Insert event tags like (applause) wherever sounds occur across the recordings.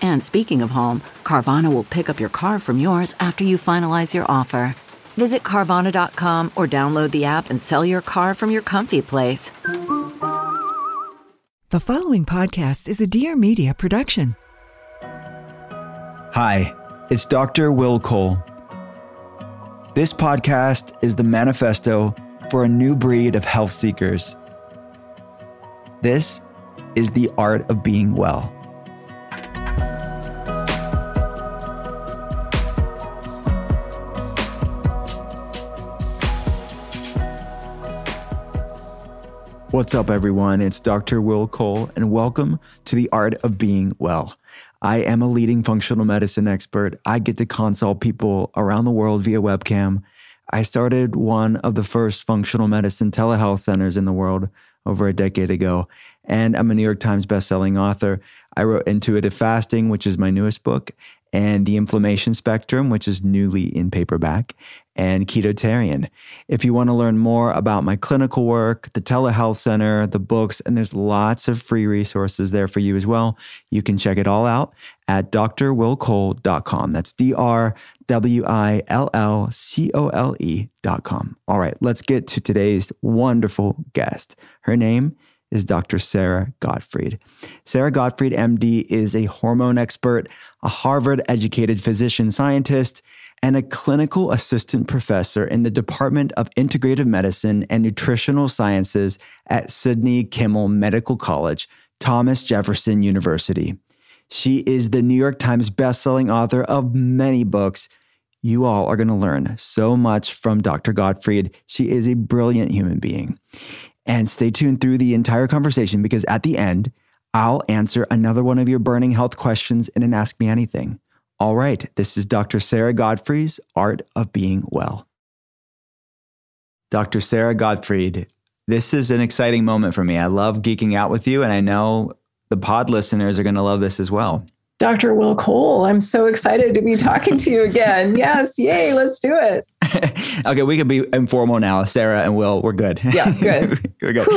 And speaking of home, Carvana will pick up your car from yours after you finalize your offer. Visit Carvana.com or download the app and sell your car from your comfy place. The following podcast is a Dear Media production. Hi, it's Dr. Will Cole. This podcast is the manifesto for a new breed of health seekers. This is the art of being well. What's up, everyone? It's Dr. Will Cole, and welcome to the Art of Being Well. I am a leading functional medicine expert. I get to consult people around the world via webcam. I started one of the first functional medicine telehealth centers in the world over a decade ago, and I'm a New York Times bestselling author. I wrote Intuitive Fasting, which is my newest book, and The Inflammation Spectrum, which is newly in paperback, and Ketotarian. If you want to learn more about my clinical work, the telehealth center, the books, and there's lots of free resources there for you as well, you can check it all out at drwillcole.com. That's D R W I L L C O L E.com. All right, let's get to today's wonderful guest. Her name is Dr. Sara Gottfried. Sara Gottfried, MD, is a hormone expert, a Harvard educated physician scientist, and a clinical assistant professor in the Department of Integrative Medicine and Nutritional Sciences at Sidney Kimmel Medical College, Thomas Jefferson University. She is the New York Times bestselling author of many books. You all are going to learn so much from Dr. Gottfried. She is a brilliant human being. And stay tuned through the entire conversation because at the end, I'll answer another one of your burning health questions in an Ask Me Anything. All right, this is Dr. Sara Gottfried's Art of Being Well. Dr. Sara Gottfried, this is an exciting moment for me. I love geeking out with you, and I know the pod listeners are going to love this as well. Dr. Will Cole, I'm so excited to be talking to you again. (laughs) yes, yay, let's do it. (laughs) okay, we can be informal now. Sara and Will, we're good. Yeah, good. (laughs) we're good.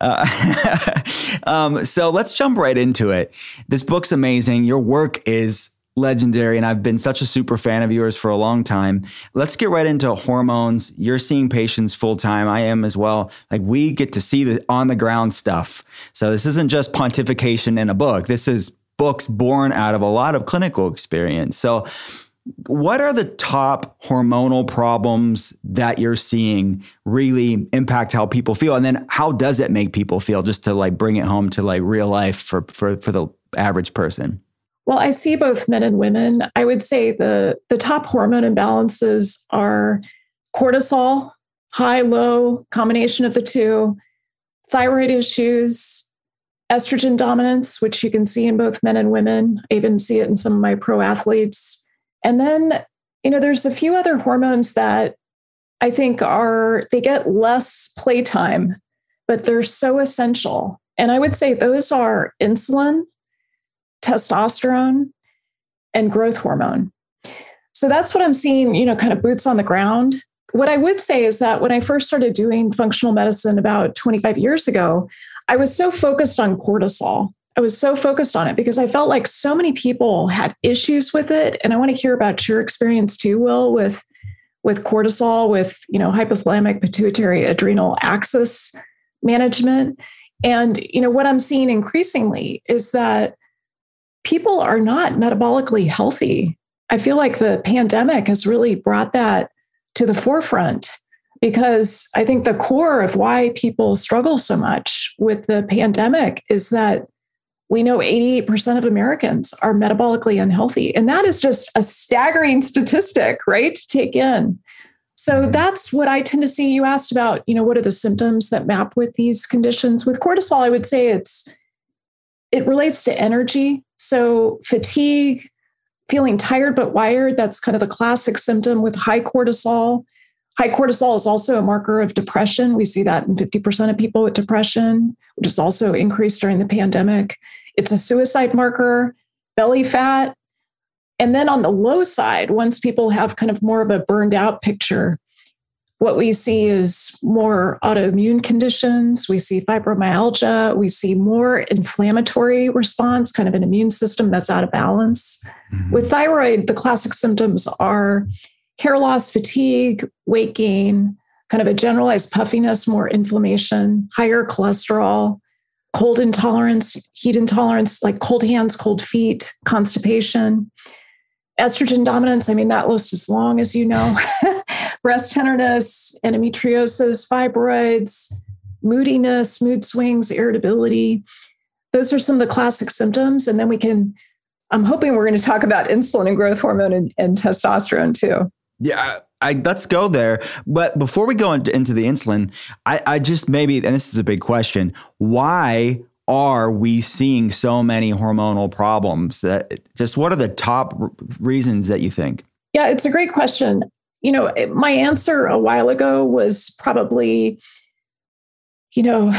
Uh, um, so let's jump right into it. This book's amazing. Your work is legendary, and I've been such a super fan of yours for a long time. Let's get right into hormones. You're seeing patients full time. I am as well. Like we get to see the on the ground stuff. So this isn't just pontification in a book. This is books born out of a lot of clinical experience. So, what are the top hormonal problems that you're seeing really impact how people feel? And then how does it make people feel just to like bring it home to like real life for, for, for the average person? Well, I see both men and women. I would say the, the top hormone imbalances are cortisol, high, low, combination of the two, thyroid issues, estrogen dominance, which you can see in both men and women. I even see it in some of my pro athletes. And then, you know, there's a few other hormones that I think are, they get less playtime, but they're so essential. And I would say those are insulin, testosterone, and growth hormone. So that's what I'm seeing, you know, kind of boots on the ground. What I would say is that when I first started doing functional medicine about 25 years ago, I was so focused on cortisol. I was so focused on it because I felt like so many people had issues with it. And I want to hear about your experience too, Will, with with cortisol, with you know, hypothalamic pituitary adrenal axis management. And you know, what I'm seeing increasingly is that people are not metabolically healthy. I feel like the pandemic has really brought that to the forefront because I think the core of why people struggle so much with the pandemic is that we know 88% of Americans are metabolically unhealthy. And that is just a staggering statistic, right? To take in. So mm-hmm. that's what I tend to see. You asked about, you know, what are the symptoms that map with these conditions? With cortisol, I would say it's it relates to energy. So fatigue, feeling tired but wired, that's kind of the classic symptom with high cortisol. High cortisol is also a marker of depression. We see that in 50% of people with depression, which is also increased during the pandemic. It's a suicide marker, belly fat. And then on the low side, once people have kind of more of a burned out picture, what we see is more autoimmune conditions. We see fibromyalgia. We see more inflammatory response, kind of an immune system that's out of balance. Mm-hmm. With thyroid, the classic symptoms are hair loss, fatigue, weight gain, kind of a generalized puffiness, more inflammation, higher cholesterol, cold intolerance, heat intolerance, like cold hands, cold feet, constipation, estrogen dominance. I mean, that list is long, as you know. (laughs) Breast tenderness, endometriosis, fibroids, moodiness, mood swings, irritability. Those are some of the classic symptoms. And then we can, I'm hoping we're going to talk about insulin and growth hormone and, and testosterone too. Yeah, I, let's go there. But before we go into, into the insulin, I, I just maybe, and this is a big question, why are we seeing so many hormonal problems? That just what are the top reasons that you think? Yeah, it's a great question. You know, my answer a while ago was probably you know,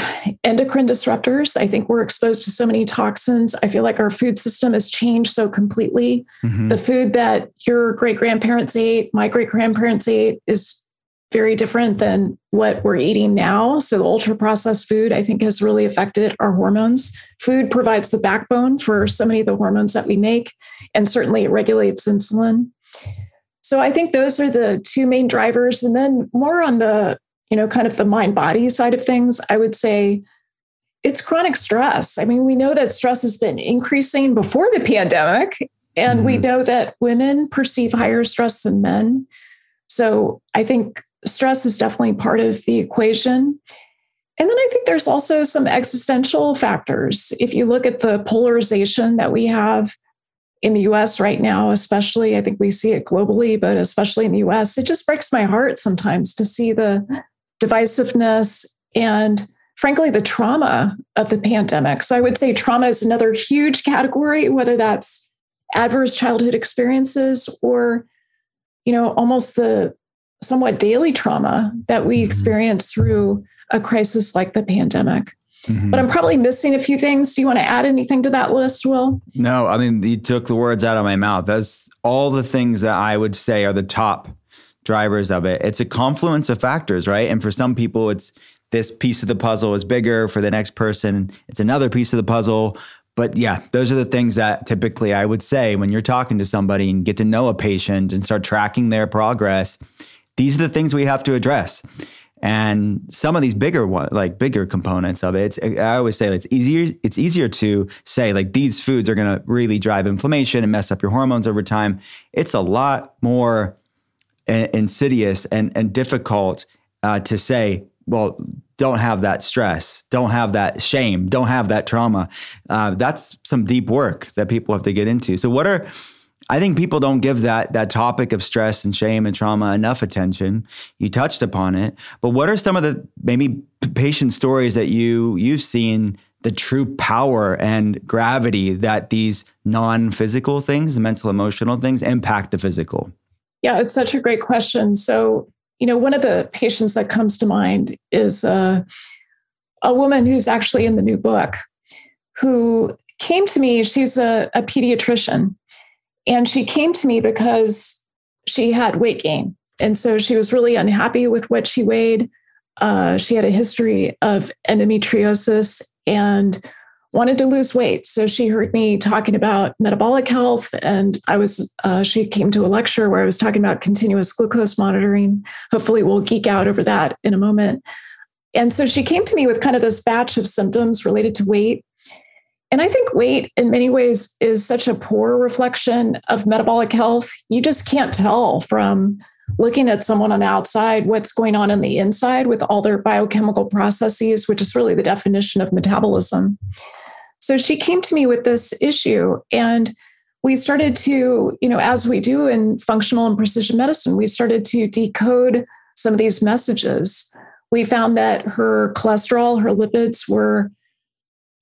endocrine disruptors. I think we're exposed to so many toxins. I feel like our food system has changed so completely. Mm-hmm. The food that your great grandparents ate, my great grandparents ate, is very different than what we're eating now. So, the ultra processed food, I think, has really affected our hormones. Food provides the backbone for so many of the hormones that we make, and certainly it regulates insulin. So, I think those are the two main drivers. And then, more on the you know, kind of the mind body side of things, I would say it's chronic stress. I mean, we know that stress has been increasing before the pandemic, and mm-hmm. we know that women perceive higher stress than men. So I think stress is definitely part of the equation. And then I think there's also some existential factors. If you look at the polarization that we have in the US right now, especially, I think we see it globally, but especially in the US, it just breaks my heart sometimes to see the divisiveness, and frankly, the trauma of the pandemic. So I would say trauma is another huge category, whether that's adverse childhood experiences or, you know, almost the somewhat daily trauma that we mm-hmm. experience through a crisis like the pandemic. Mm-hmm. But I'm probably missing a few things. Do you want to add anything to that list, Will? No, I mean, you took the words out of my mouth. That's all the things that I would say are the top drivers of it. It's a confluence of factors, right? And for some people, it's this piece of the puzzle is bigger. For the next person, it's another piece of the puzzle. But yeah, those are the things that typically I would say when you're talking to somebody and get to know a patient and start tracking their progress. These are the things we have to address. And some of these bigger like bigger components of it, I always say it's easier. It's easier to say like these foods are going to really drive inflammation and mess up your hormones over time. It's a lot more insidious and, and difficult uh, to say, well, don't have that stress, don't have that shame, don't have that trauma. Uh, that's some deep work that people have to get into. So, what are I think people don't give that that topic of stress and shame and trauma enough attention. You touched upon it, but what are some of the maybe patient stories that you you've seen the true power and gravity that these non-physical things, the mental emotional things impact the physical? Yeah, it's such a great question. So, you know, one of the patients that comes to mind is uh, a woman who's actually in the new book who came to me. She's a, a pediatrician, and she came to me because she had weight gain. And so she was really unhappy with what she weighed. Uh, she had a history of endometriosis and wanted to lose weight. So she heard me talking about metabolic health, and I was uh, she came to a lecture where I was talking about continuous glucose monitoring. Hopefully, we'll geek out over that in a moment. And so she came to me with kind of this batch of symptoms related to weight. And I think weight, in many ways, is such a poor reflection of metabolic health. You just can't tell from looking at someone on the outside what's going on in the inside with all their biochemical processes, which is really the definition of metabolism. So she came to me with this issue, and we started to, you know, as we do in functional and precision medicine, we started to decode some of these messages. We found that her cholesterol, her lipids were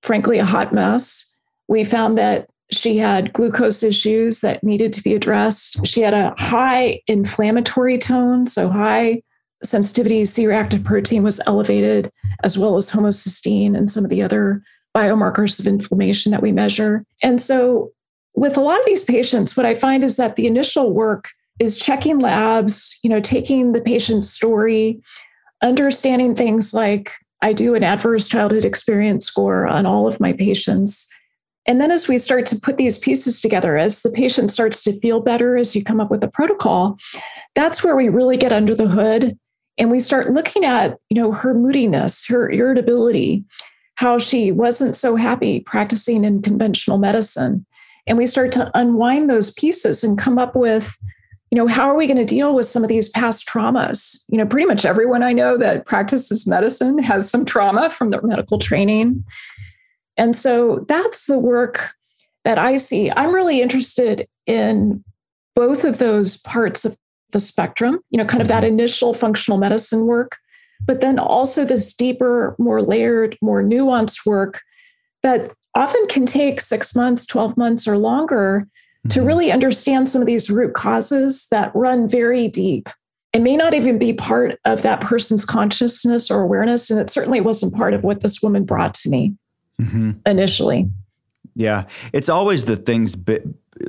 frankly, a hot mess. We found that she had glucose issues that needed to be addressed. She had a high inflammatory tone, so high sensitivity C reactive protein was elevated, as well as homocysteine and some of the other biomarkers of inflammation that we measure. And so, with a lot of these patients, what I find is that the initial work is checking labs, you know, taking the patient's story, understanding things like I do an adverse childhood experience score on all of my patients. And then as we start to put these pieces together, as the patient starts to feel better, as you come up with a protocol, that's where we really get under the hood and we start looking at, you know, her moodiness, her irritability, how she wasn't so happy practicing in conventional medicine. And we start to unwind those pieces and come up with you know, how are we going to deal with some of these past traumas? You know, pretty much everyone I know that practices medicine has some trauma from their medical training. And so that's the work that I see. I'm really interested in both of those parts of the spectrum, you know, kind of that mm-hmm. initial functional medicine work, but then also this deeper, more layered, more nuanced work that often can take six months, 12 months, or longer to mm-hmm. really understand some of these root causes that run very deep It may not even be part of that person's consciousness or awareness. And it certainly wasn't part of what this woman brought to me mm-hmm. initially. Yeah. It's always the things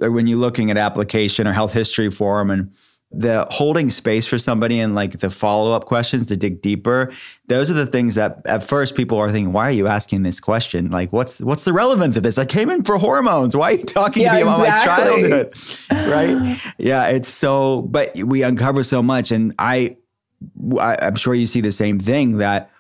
when you're looking at application or health history form and the holding space for somebody and like the follow-up questions to dig deeper those are the things that at first people are thinking why are you asking this question? Like what's what's the relevance of this? I came in for hormones. Why are you talking yeah, to me about exactly. my childhood? (laughs) Right? Yeah it's so but we uncover so much and I, I i'm sure you see the same thing that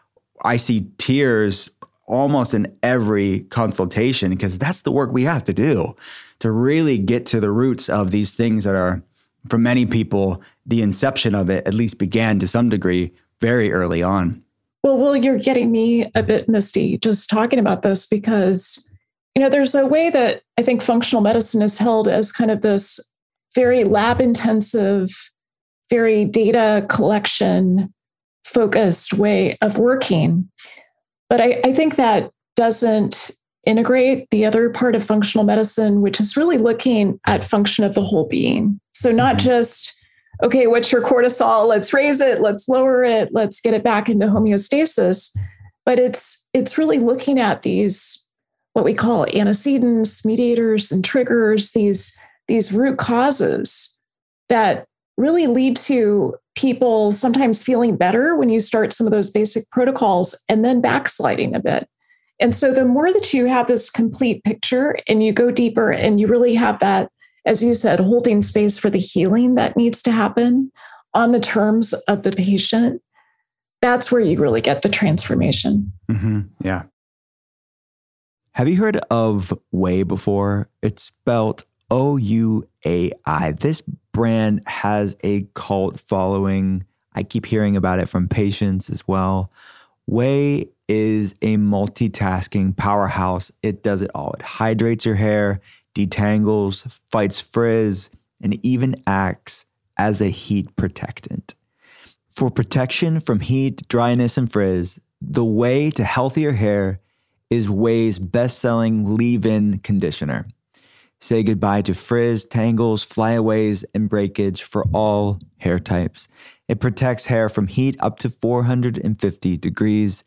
i see tears almost in every consultation because that's the work we have to do to really get to the roots of these things that are for many people, the inception of it at least began to some degree very early on. Well, well, you're getting me a bit misty just talking about this because, you know, there's a way that I think functional medicine is held as kind of this very lab intensive, very data collection focused way of working. But I, I think that doesn't integrate the other part of functional medicine, which is really looking at function of the whole being. So, not mm-hmm. just, okay, what's your cortisol? Let's raise it, let's lower it, let's get it back into homeostasis. But it's it's really looking at these what we call antecedents, mediators, and triggers, these, these root causes that really lead to people sometimes feeling better when you start some of those basic protocols and then backsliding a bit. And so the more that you have this complete picture and you go deeper and you really have that as you said, holding space for the healing that needs to happen on the terms of the patient, that's where you really get the transformation. Mm-hmm. Yeah. Have you heard of Ouai before? It's spelled O U A I. This brand has a cult following. I keep hearing about it from patients as well. Ouai is a multitasking powerhouse. It does it all. It hydrates your hair, detangles, fights frizz, and even acts as a heat protectant. For protection from heat, dryness, and frizz, the way to healthier hair is Ouai's best selling leave in conditioner. Say goodbye to frizz, tangles, flyaways, and breakage for all hair types. It protects hair from heat up to 450 degrees,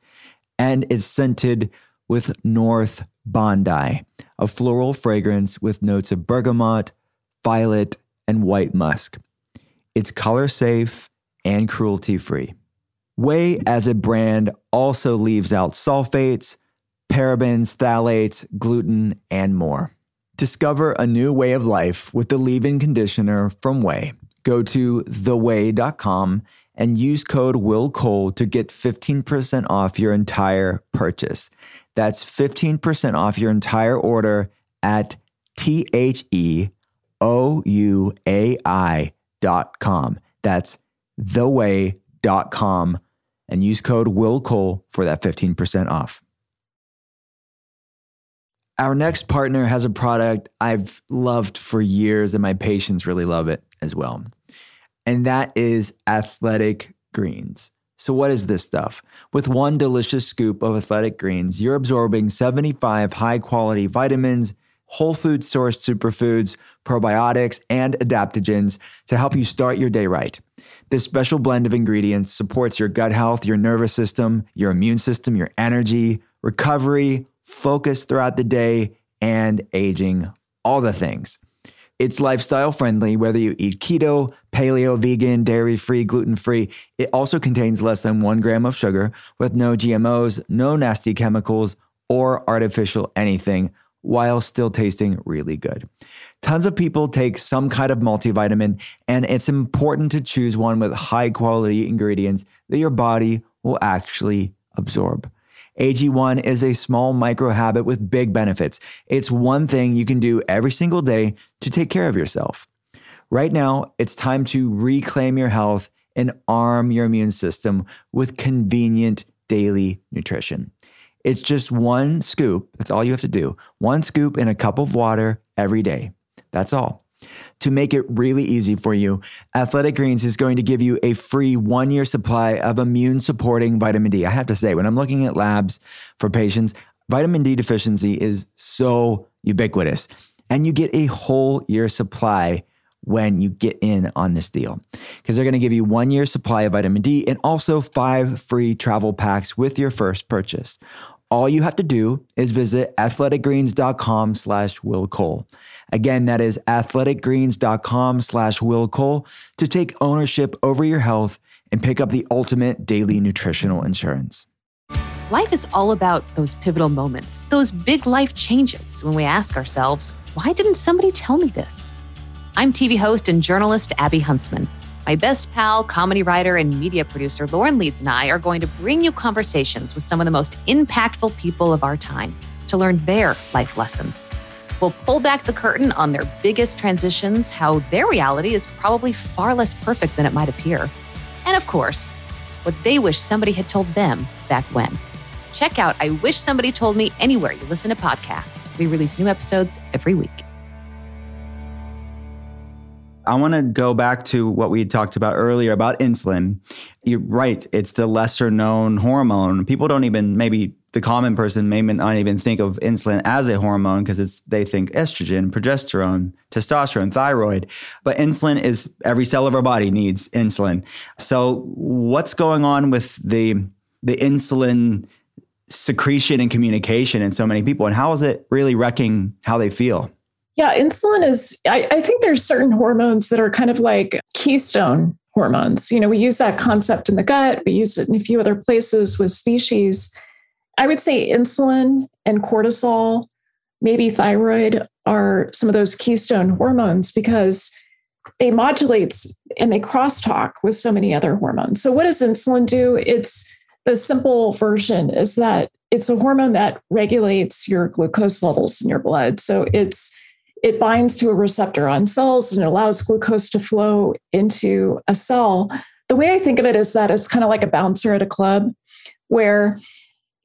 and it's scented with North Bondi, a floral fragrance with notes of bergamot, violet, and white musk. It's color safe and cruelty free. Ouai as a brand also leaves out sulfates, parabens, phthalates, gluten, and more. Discover a new way of life with the leave in conditioner from Ouai. Go to theouai.com and use code WILLCOLE to get 15% off your entire purchase. That's 15% off your entire order at T H E O U A I dot com. That's theouai.com and use code Will Cole for that 15% off. Our next partner has a product I've loved for years, and my patients really love it as well. And that is Athletic Greens. So, what is this stuff? With one delicious scoop of Athletic Greens, you're absorbing 75 high quality vitamins, whole food sourced superfoods, probiotics, and adaptogens to help you start your day right. This special blend of ingredients supports your gut health, your nervous system, your immune system, your energy, recovery, focus throughout the day, and aging, all the things. It's lifestyle friendly, whether you eat keto, paleo, vegan, dairy free, gluten free. It also contains less than one gram of sugar with no GMOs, no nasty chemicals, or artificial anything, while still tasting really good. Tons of people take some kind of multivitamin, and it's important to choose one with high quality ingredients that your body will actually absorb. AG1 is a small micro habit with big benefits. It's one thing you can do every single day to take care of yourself. Right now, it's time to reclaim your health and arm your immune system with convenient daily nutrition. It's just one scoop. That's all you have to do. One scoop in a cup of water every day. That's all. To make it really easy for you, Athletic Greens is going to give you a free one year supply of immune supporting vitamin D. I have to say, when I'm looking at labs for patients, vitamin D deficiency is so ubiquitous. And you get a whole year supply when you get in on this deal because they're going to give you one year supply of vitamin D and also five free travel packs with your first purchase. All you have to do is visit athleticgreens.com slash Will Cole. Again, that is athleticgreens.com slash Will Cole to take ownership over your health and pick up the ultimate daily nutritional insurance. Life is all about those pivotal moments, those big life changes when we ask ourselves, why didn't somebody tell me this? I'm TV host and journalist Abby Huntsman. My best pal, comedy writer, and media producer Lauren Leeds and I are going to bring you conversations with some of the most impactful people of our time to learn their life lessons. We'll pull back the curtain on their biggest transitions, how their reality is probably far less perfect than it might appear. And of course, what they wish somebody had told them back when. Check out I Wish Somebody Told Me anywhere you listen to podcasts. We release new episodes every week. I want to go back to what we talked about earlier about insulin. You're right. It's the lesser known hormone. People don't even, maybe the common person may not even think of insulin as a hormone because it's, they think estrogen, progesterone, testosterone, thyroid. But insulin is every cell of our body needs insulin. So what's going on with the, the insulin secretion and communication in so many people? And how is it really wrecking how they feel? Yeah, insulin is, I, I, think there's certain hormones that are kind of like keystone hormones. You know, we use that concept in the gut, we use it in a few other places with species. I would say insulin and cortisol, maybe thyroid, are some of those keystone hormones because they modulate and they crosstalk with so many other hormones. So, what does insulin do? It's the simple version is that it's a hormone that regulates your glucose levels in your blood. So, it's it binds to a receptor on cells and it allows glucose to flow into a cell. The way I think of it is that it's kind of like a bouncer at a club where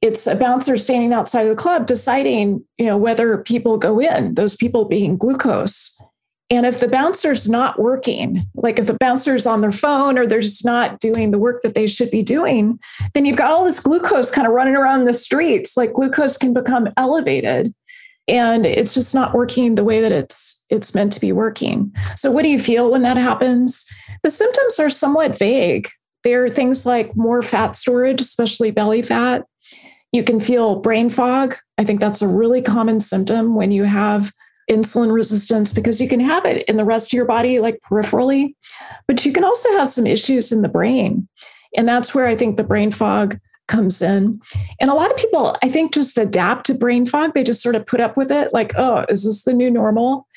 it's a bouncer standing outside of the club deciding, you know, whether people go in, those people being glucose. And if the bouncer's not working, like if the bouncer's on their phone or they're just not doing the work that they should be doing, then you've got all this glucose kind of running around the streets. Like glucose can become elevated and it's just not working the way that it's it's meant to be working so what do you feel when that happens the symptoms are somewhat vague there are things like more fat storage especially belly fat you can feel brain fog i think that's a really common symptom when you have insulin resistance because you can have it in the rest of your body like peripherally but you can also have some issues in the brain and that's where i think the brain fog comes in. And a lot of people, I think, just adapt to brain fog. They just sort of put up with it, like, oh, is this the new normal?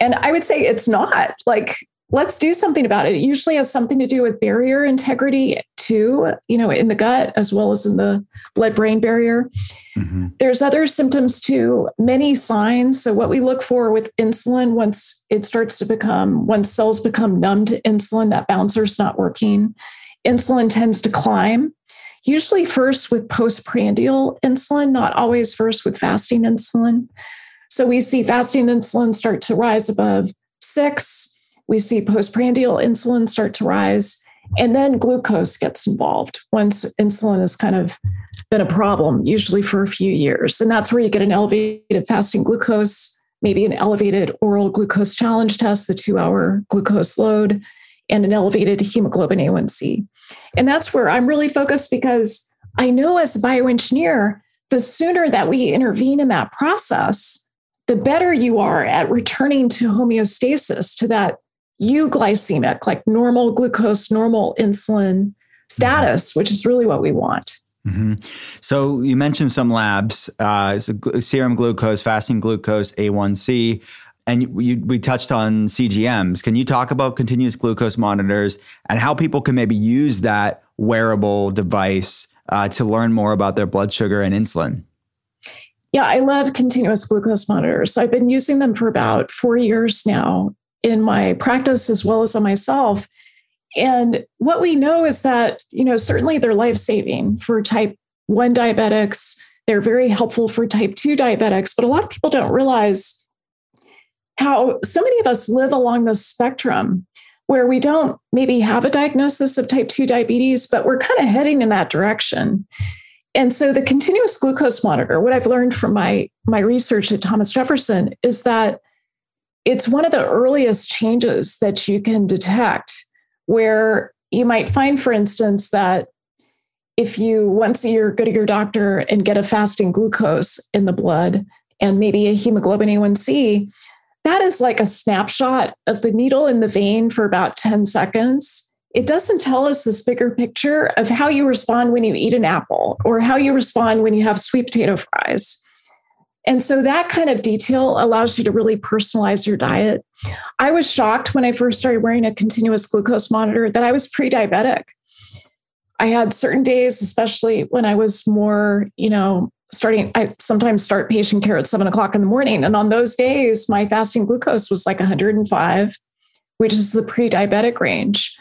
And I would say it's not. Like, let's do something about it. It usually has something to do with barrier integrity too, you know, in the gut as well as in the blood brain barrier. Mm-hmm. There's other symptoms too, many signs. So, what we look for with insulin, once it starts to become, once cells become numb to insulin, that bouncer's not working, insulin tends to climb, usually first with postprandial insulin, not always first with fasting insulin. So, we see fasting insulin start to rise above six. We see postprandial insulin start to rise and then glucose gets involved once insulin has kind of been a problem, usually for a few years. And that's where you get an elevated fasting glucose, maybe an elevated oral glucose challenge test, the two hour glucose load, and an elevated hemoglobin A1C. And that's where I'm really focused because I know as a bioengineer, the sooner that we intervene in that process, the better you are at returning to homeostasis, to that euglycemic, like normal glucose, normal insulin status, which is really what we want. Mm-hmm. So you mentioned some labs, uh, so serum glucose, fasting glucose, A1C, and you, we touched on CGMs. Can you talk about continuous glucose monitors and how people can maybe use that wearable device uh, to learn more about their blood sugar and insulin? Yeah, I love continuous glucose monitors. I've been using them for about four years now in my practice as well as on myself. And what we know is that, you know, certainly they're life saving for type 1 diabetics. They're very helpful for type 2 diabetics, but a lot of people don't realize how so many of us live along the spectrum where we don't maybe have a diagnosis of type 2 diabetes, but we're kind of heading in that direction. And so the continuous glucose monitor, what I've learned from my, my research at Thomas Jefferson is that it's one of the earliest changes that you can detect where you might find, for instance, that if you once a year go to your doctor and get a fasting glucose in the blood and maybe a hemoglobin A1C, that is like a snapshot of the needle in the vein for about 10 seconds. It doesn't tell us this bigger picture of how you respond when you eat an apple or how you respond when you have sweet potato fries. And so that kind of detail allows you to really personalize your diet. I was shocked when I first started wearing a continuous glucose monitor that I was pre diabetic. I had certain days, especially when I was more, you know, starting, I sometimes start patient care at seven o'clock in the morning. And on those days, my fasting glucose was like 105, which is the pre diabetic range.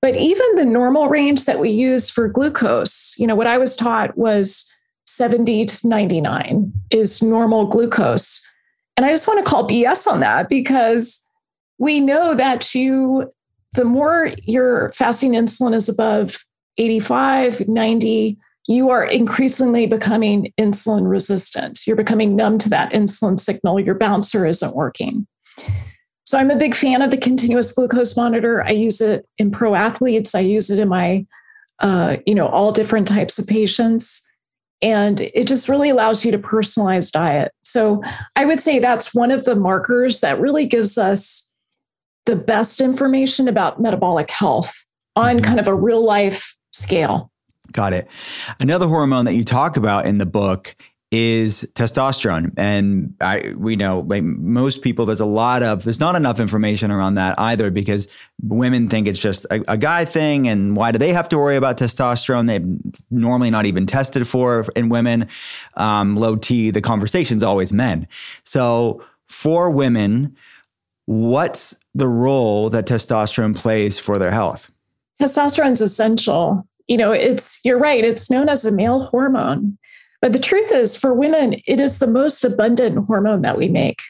But even the normal range that we use for glucose, you know, what I was taught was 70 to 99 is normal glucose. And I just want to call BS on that because we know that you, the more your fasting insulin is above 85, 90, you are increasingly becoming insulin resistant. You're becoming numb to that insulin signal. Your bouncer isn't working. So I'm a big fan of the continuous glucose monitor. I use it in pro athletes. I use it in my, uh, you know, all different types of patients and it just really allows you to personalize diet. So I would say that's one of the markers that really gives us the best information about metabolic health on mm-hmm. kind of a real life scale. Got it. Another hormone that you talk about in the book is testosterone. And I, we know like most people, there's a lot of, there's not enough information around that either because women think it's just a, a guy thing. And why do they have to worry about testosterone? They've normally not even tested for in women. Um, low T, the conversation's always men. So for women, what's the role that testosterone plays for their health? Testosterone is essential. You know, it's, you're right, it's known as a male hormone. But the truth is, for women, it is the most abundant hormone that we make.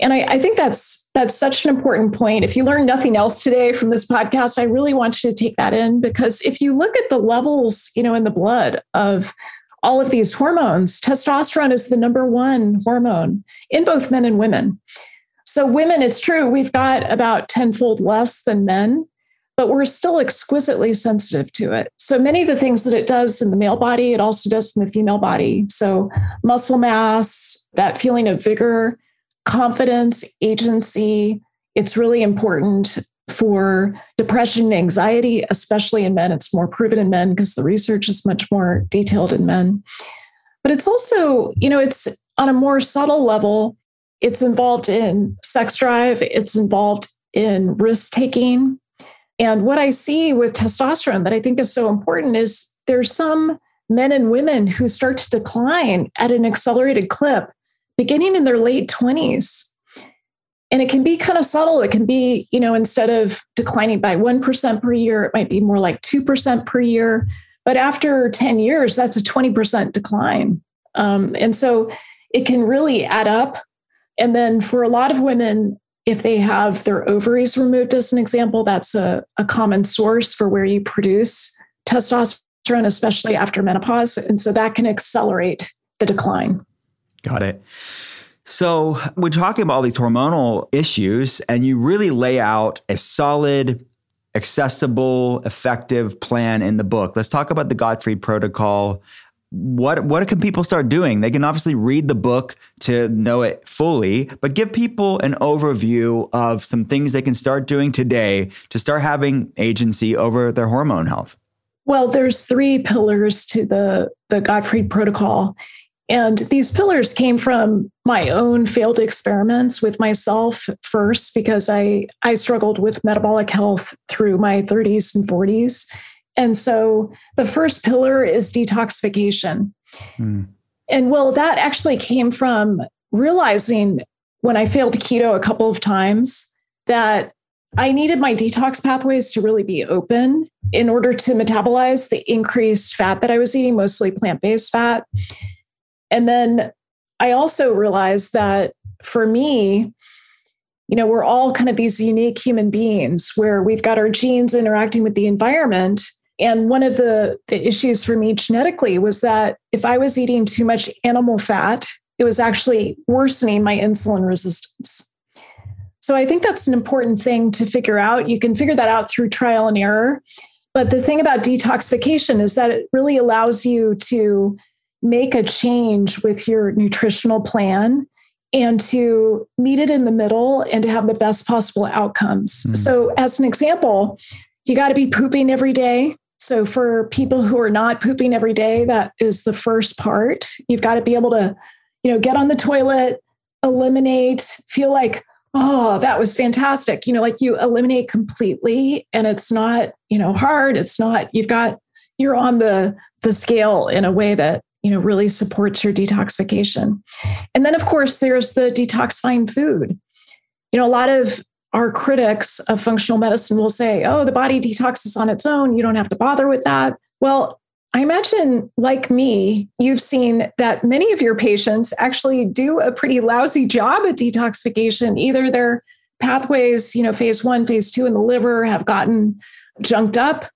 And I, I, think that's that's such an important point. If you learn nothing else today from this podcast, I really want you to take that in because if you look at the levels, you know, in the blood of all of these hormones, testosterone is the number one hormone in both men and women. So women, it's true, we've got about tenfold less than men, but we're still exquisitely sensitive to it. So many of the things that it does in the male body, it also does in the female body. So muscle mass, that feeling of vigor, confidence, agency, it's really important for depression and anxiety, especially in men. It's more proven in men because the research is much more detailed in men. But it's also, you know, it's on a more subtle level, it's involved in sex drive, it's involved in risk taking, And what I see with testosterone that I think is so important is there's some men and women who start to decline at an accelerated clip beginning in their late 20s. And it can be kind of subtle. It can be, you know, instead of declining by 1% per year, it might be more like 2% per year. But after 10 years, that's a 20% decline. Um, and so it can really add up. And then for a lot of women, if they have their ovaries removed, as an example, that's a, a common source for where you produce testosterone, especially after menopause. And so that can accelerate the decline. Got it. So, we're talking about all these hormonal issues, and you really lay out a solid, accessible, effective plan in the book. Let's talk about the Gottfried Protocol. What what can people start doing? They can obviously read the book to know it fully, but give people an overview of some things they can start doing today to start having agency over their hormone health. Well, there's three pillars to the the Gottfried protocol. And these pillars came from my own failed experiments with myself first, because I, I struggled with metabolic health through my 30s and 40s. And so the first pillar is detoxification. Mm. And well, that actually came from realizing when I failed keto a couple of times that I needed my detox pathways to really be open in order to metabolize the increased fat that I was eating, mostly plant based fat. And then I also realized that for me, you know, we're all kind of these unique human beings where we've got our genes interacting with the environment. And one of the, the issues for me genetically was that if I was eating too much animal fat, it was actually worsening my insulin resistance. So I think that's an important thing to figure out. You can figure that out through trial and error. But the thing about detoxification is that it really allows you to make a change with your nutritional plan and to meet it in the middle and to have the best possible outcomes. Mm. So, as an example, you got to be pooping every day. So, for people who are not pooping every day, that is the first part. You've got to be able to, you know, get on the toilet, eliminate, feel like, oh, that was fantastic. You know, like you eliminate completely and it's not, you know, hard. It's not, you've got, you're on the the scale in a way that you know really supports your detoxification and then of course there's the detoxifying food you know a lot of our critics of functional medicine will say oh the body detoxes on its own you don't have to bother with that well I imagine, like me, you've seen that many of your patients actually do a pretty lousy job at detoxification. Either their pathways, you know, phase one, phase two in the liver have gotten junked up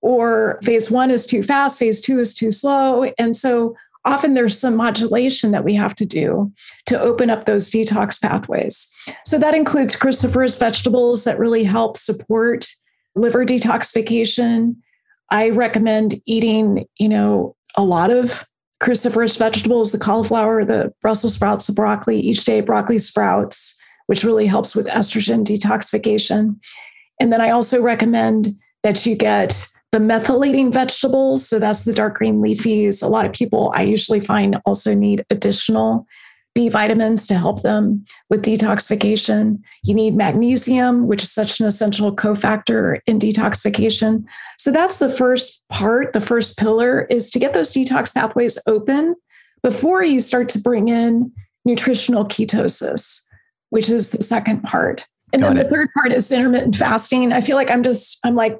or phase one is too fast, phase two is too slow. And so often there's some modulation that we have to do to open up those detox pathways. So that includes cruciferous vegetables that really help support liver detoxification. I recommend eating, you know, a lot of cruciferous vegetables, the cauliflower, the Brussels sprouts, the broccoli, each day broccoli sprouts, which really helps with estrogen detoxification. And then I also recommend that you get the methylating vegetables. So that's the dark green leafies. A lot of people I usually find also need additional B vitamins to help them with detoxification. You need magnesium, which is such an essential cofactor in detoxification. So that's the first part. The first pillar is to get those detox pathways open before you start to bring in nutritional ketosis, which is the second part. And Got then it. the third part is intermittent fasting. I feel like I'm just, I'm like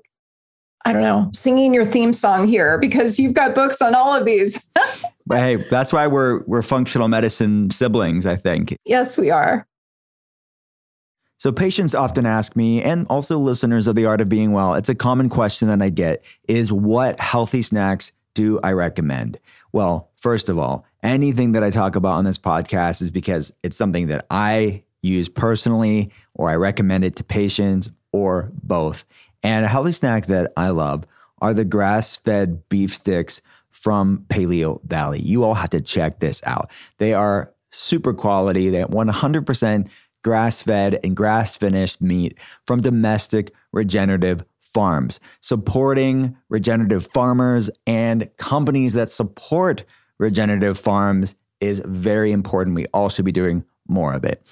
I don't know, singing your theme song here because you've got books on all of these. (laughs) hey, that's why we're we're functional medicine siblings, I think. Yes, we are. So patients often ask me and also listeners of the art of being well, it's a common question that I get is what healthy snacks do I recommend? Well, first of all, anything that I talk about on this podcast is because it's something that I use personally or I recommend it to patients or both. And a healthy snack that I love are the grass fed beef sticks from Paleovalley. You all have to check this out. They are super quality. They have 100% grass fed and grass finished meat from domestic regenerative farms, supporting regenerative farmers and companies that support regenerative farms is very important. We all should be doing more of it.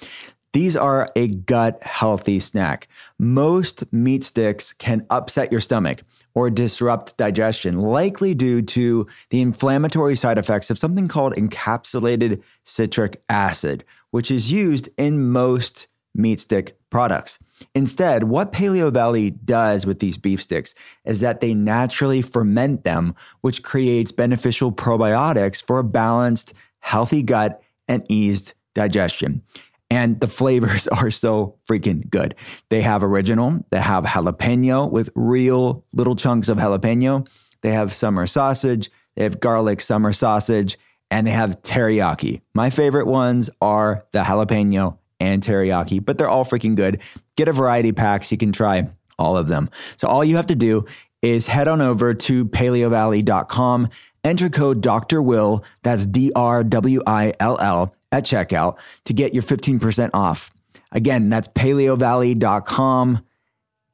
These are a gut healthy snack. Most meat sticks can upset your stomach or disrupt digestion, likely due to the inflammatory side effects of something called encapsulated citric acid, which is used in most meat stick products. Instead, what Paleovalley does with these beef sticks is that they naturally ferment them, which creates beneficial probiotics for a balanced, healthy gut and eased digestion. And the flavors (laughs) are so freaking good. They have original, they have jalapeno with real little chunks of jalapeno. They have summer sausage, they have garlic summer sausage, and they have teriyaki. My favorite ones are the jalapeno and teriyaki, but they're all freaking good. Get a variety pack so you can try all of them. So all you have to do is head on over to paleovalley.com, enter code Dr. Will, that's D R W I L L, at checkout to get your 15% off. Again, that's paleovalley.com.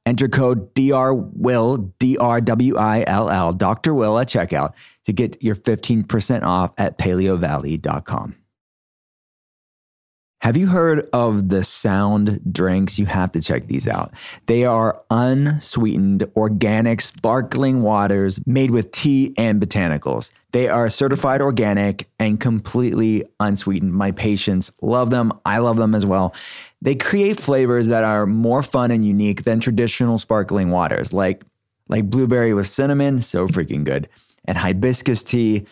Enter code DR Will, D R W I L L, Dr. Will at checkout to get your 15% off at paleovalley.com. Have you heard of the sound drinks? You have to check these out. They are unsweetened, organic, sparkling waters made with tea and botanicals. They are certified organic and completely unsweetened. My patients love them. I love them as well. They create flavors that are more fun and unique than traditional sparkling waters, like, like blueberry with cinnamon, so freaking good, and hibiscus tea.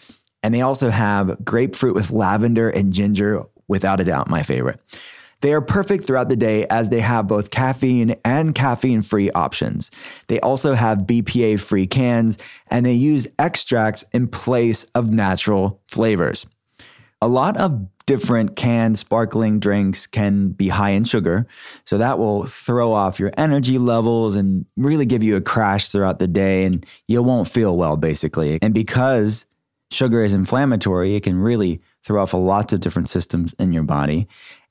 And they also have grapefruit with lavender and ginger without a doubt, my favorite. They are perfect throughout the day as they have both caffeine and caffeine free options. They also have BPA free cans and they use extracts in place of natural flavors. A lot of different canned sparkling drinks can be high in sugar, so that will throw off your energy levels and really give you a crash throughout the day, and you won't feel well basically. And because sugar is inflammatory, it can really throw off a lots of different systems in your body.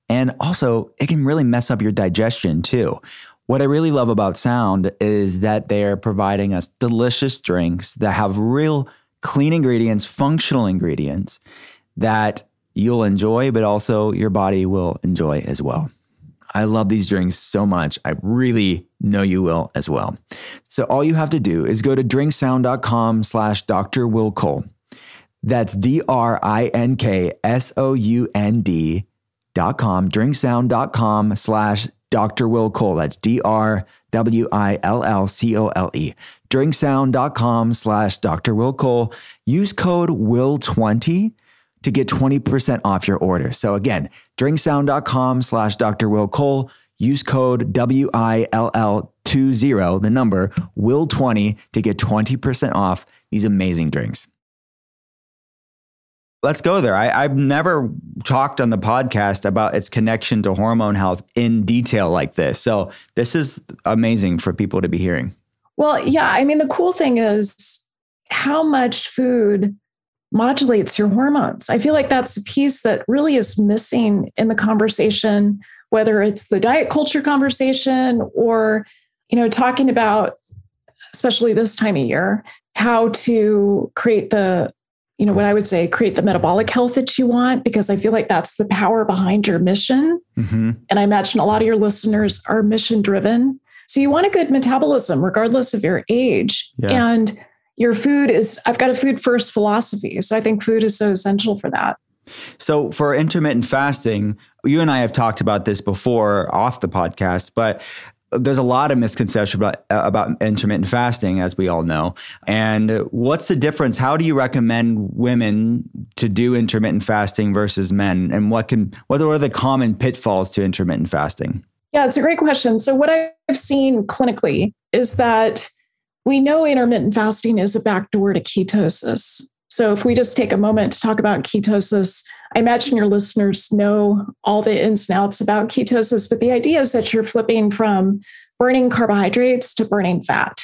And also, it can really mess up your digestion too. What I really love about Sound is that they're providing us delicious drinks that have real clean ingredients, functional ingredients that you'll enjoy, but also your body will enjoy as well. I love these drinks so much. I really know you will as well. So all you have to do is go to drinksound.com slash Dr. Will Cole. That's D R I N K S O U N D dot com, drinksound.com slash Dr. Will Cole. That's D R W I L L C O L E. Drinksound.com slash Dr. Will Cole. Use code WILL20 to get 20% off your order. So again, drinksound.com slash Dr. Will Cole. Use code W I L L 20, the number WILL20 to get 20% off these amazing drinks. Let's go there. I, have never talked on the podcast about its connection to hormone health in detail like this. So this is amazing for people to be hearing. Well, yeah. I mean, the cool thing is how much food modulates your hormones. I feel like that's a piece that really is missing in the conversation, whether it's the diet culture conversation or, you know, talking about, especially this time of year, how to create the you know what i would say create the metabolic health that you want because i feel like that's the power behind your mission. Mm-hmm. and i imagine a lot of your listeners are mission driven so you want a good metabolism regardless of your age. Yeah. and your food is i've got a food first philosophy. So i think food is so essential for that. So for intermittent fasting you and i have talked about this before off the podcast but there's a lot of misconception about uh, about intermittent fasting, as we all know. And what's the difference? How do you recommend women to do intermittent fasting versus men? And what can what are the common pitfalls to intermittent fasting? Yeah, it's a great question. So what I've seen clinically is that we know intermittent fasting is a backdoor to ketosis. So if we just take a moment to talk about ketosis, I imagine your listeners know all the ins and outs about ketosis, but the idea is that you're flipping from burning carbohydrates to burning fat.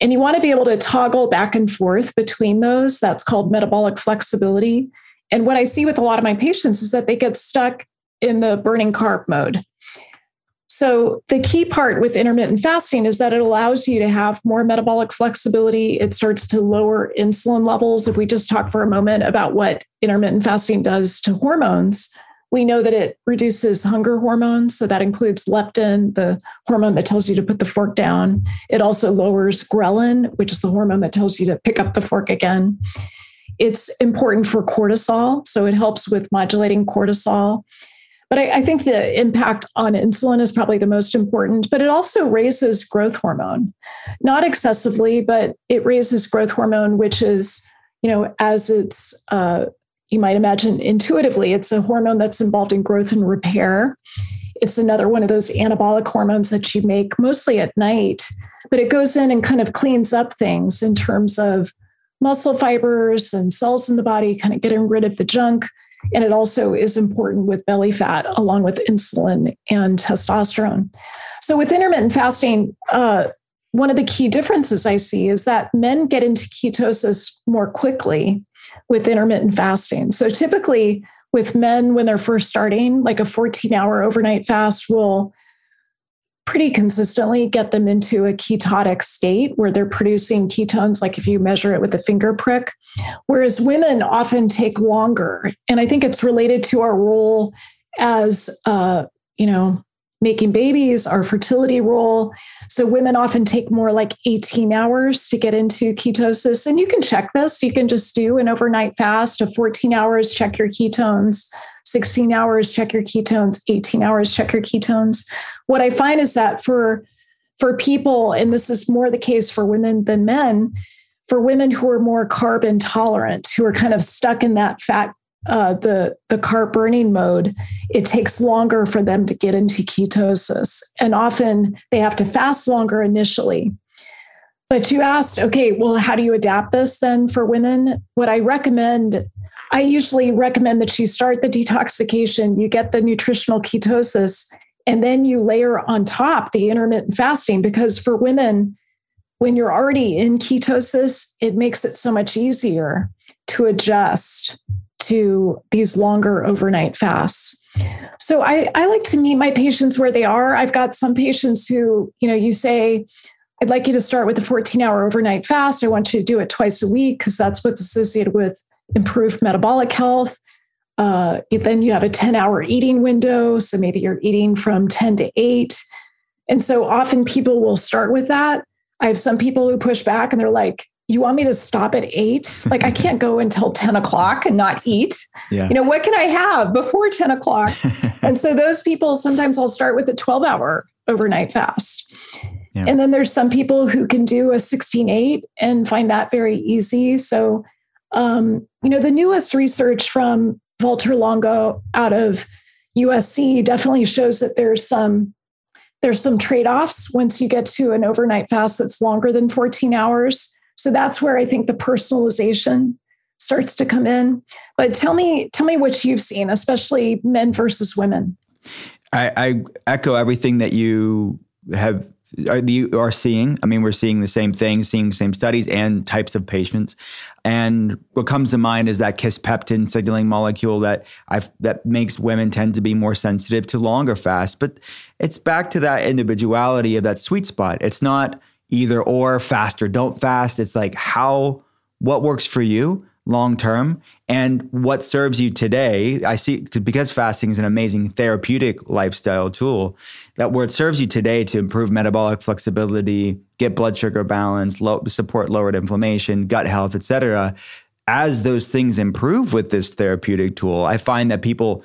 And you want to be able to toggle back and forth between those. That's called metabolic flexibility. And what I see with a lot of my patients is that they get stuck in the burning carb mode. So, the key part with intermittent fasting is that it allows you to have more metabolic flexibility. It starts to lower insulin levels. If we just talk for a moment about what intermittent fasting does to hormones, we know that it reduces hunger hormones. So that includes leptin, the hormone that tells you to put the fork down. It also lowers ghrelin, which is the hormone that tells you to pick up the fork again. It's important for cortisol. So it helps with modulating cortisol. But I, I, think the impact on insulin is probably the most important, but it also raises growth hormone, not excessively, but it raises growth hormone, which is, you know, as it's, uh, you might imagine intuitively, it's a hormone that's involved in growth and repair. It's another one of those anabolic hormones that you make mostly at night, but it goes in and kind of cleans up things in terms of muscle fibers and cells in the body, kind of getting rid of the junk and it also is important with belly fat, along with insulin and testosterone. So, with intermittent fasting, uh, one of the key differences I see is that men get into ketosis more quickly with intermittent fasting. So, typically, with men, when they're first starting, like a 14 hour overnight fast will pretty consistently get them into a ketotic state where they're producing ketones, like if you measure it with a finger prick. Whereas women often take longer. And I think it's related to our role as, uh, you know, making babies, our fertility role. So women often take more like 18 hours to get into ketosis. And you can check this. You can just do an overnight fast of 14 hours, check your ketones. 16 hours, check your ketones, 18 hours, check your ketones. What I find is that for for people, and this is more the case for women than men, for women who are more carb intolerant, who are kind of stuck in that fat, uh, the the carb burning mode, it takes longer for them to get into ketosis, and often they have to fast longer initially. But you asked, okay, well, how do you adapt this then for women? What I recommend I usually recommend that you start the detoxification, you get the nutritional ketosis, and then you layer on top the intermittent fasting. Because for women, when you're already in ketosis, it makes it so much easier to adjust to these longer overnight fasts. So I, I like to meet my patients where they are. I've got some patients who, you know, you say, I'd like you to start with a 14 hour overnight fast. I want you to do it twice a week because that's what's associated with improved metabolic health. Uh, then you have a 10 hour eating window. So maybe you're eating from 10 to 8. And so often people will start with that. I have some people who push back and they're like, you want me to stop at eight? (laughs) Like, I can't go until 10 o'clock and not eat. Yeah. You know, what can I have before 10 o'clock? (laughs) and so those people, sometimes I'll start with a 12 hour overnight fast. Yeah. And then there's some people who can do a 16 8 and find that very easy. So um, you know, the newest research from Valter Longo out of USC definitely shows that there's some there's some trade-offs once you get to an overnight fast that's longer than 14 hours. So that's where I think the personalization starts to come in. But tell me, tell me what you've seen, especially men versus women. I, I echo everything that you have are you are seeing. I mean, we're seeing the same things, seeing the same studies and types of patients. And what comes to mind is that kisspeptin signaling molecule that I've, that makes women tend to be more sensitive to longer fasts. But it's back to that individuality of that sweet spot. It's not either or fast or don't fast. It's like how what works for you long term. And what serves you today i see because fasting is an amazing therapeutic lifestyle tool that where it serves you today to improve metabolic flexibility get blood sugar balance low, support lowered inflammation gut health etc as those things improve with this therapeutic tool i find that people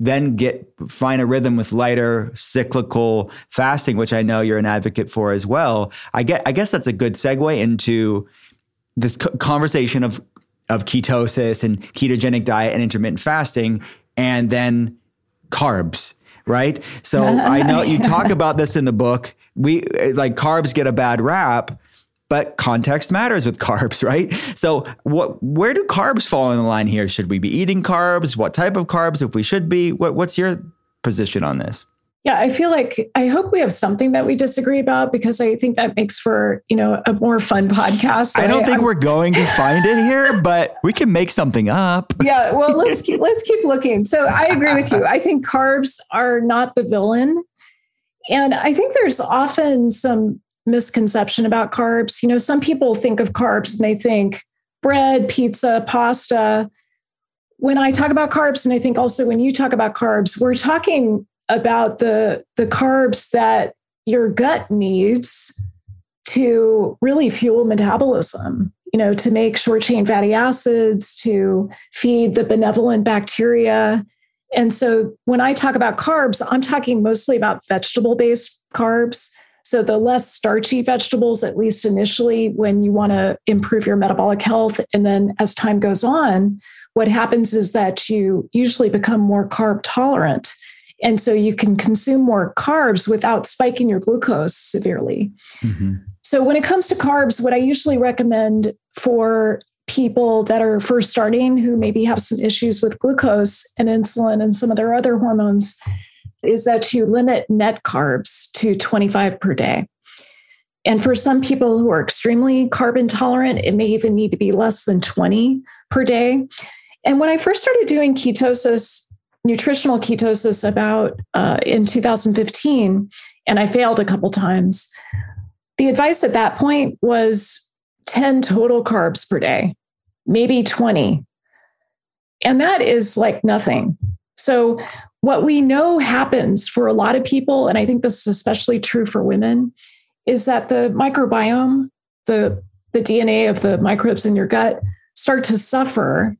then get find a rhythm with lighter cyclical fasting which i know you're an advocate for as well. I get i guess that's a good segue into this conversation of of ketosis and ketogenic diet and intermittent fasting, and then carbs, right? So I (laughs) know you talk about this in the book. We like carbs get a bad rap, but context matters with (laughs) carbs, right? So what where do carbs fall in the line here? Should we be eating carbs? What type of carbs if we should be? What what's your position on this? Yeah, I feel like I hope we have something that we disagree about because I think that makes for, you know, a more fun podcast. So I don't I, think I'm, we're going to find it here, (laughs) but we can make something up. Yeah, well, let's keep (laughs) let's keep looking. So I agree with you. I think carbs are not the villain. And I think there's often some misconception about carbs. You know, some people think of carbs and they think bread, pizza, pasta, when I talk about carbs, and I think also when you talk about carbs, we're talking about the, the carbs that your gut needs to really fuel metabolism, you know, to make short chain fatty acids, to feed the benevolent bacteria. And so when I talk about carbs, I'm talking mostly about vegetable based carbs. So the less starchy vegetables, at least initially, when you want to improve your metabolic health. And then as time goes on, what happens is that you usually become more carb tolerant. And so you can consume more carbs without spiking your glucose severely. Mm-hmm. So when it comes to carbs, what I usually recommend for people that are first starting who maybe have some issues with glucose and insulin and some of their other hormones is that you limit net carbs to 25 per day. And for some people who are extremely carb intolerant, it may even need to be less than 20 per day. And when I first started doing ketosis, nutritional ketosis about uh, in 2015, and I failed a couple times, the advice at that point was 10 total carbs per day, maybe 20. And that is like nothing. So, what we know happens for a lot of people, and I think this is especially true for women, is that the microbiome, the, the DNA of the microbes in your gut, start to suffer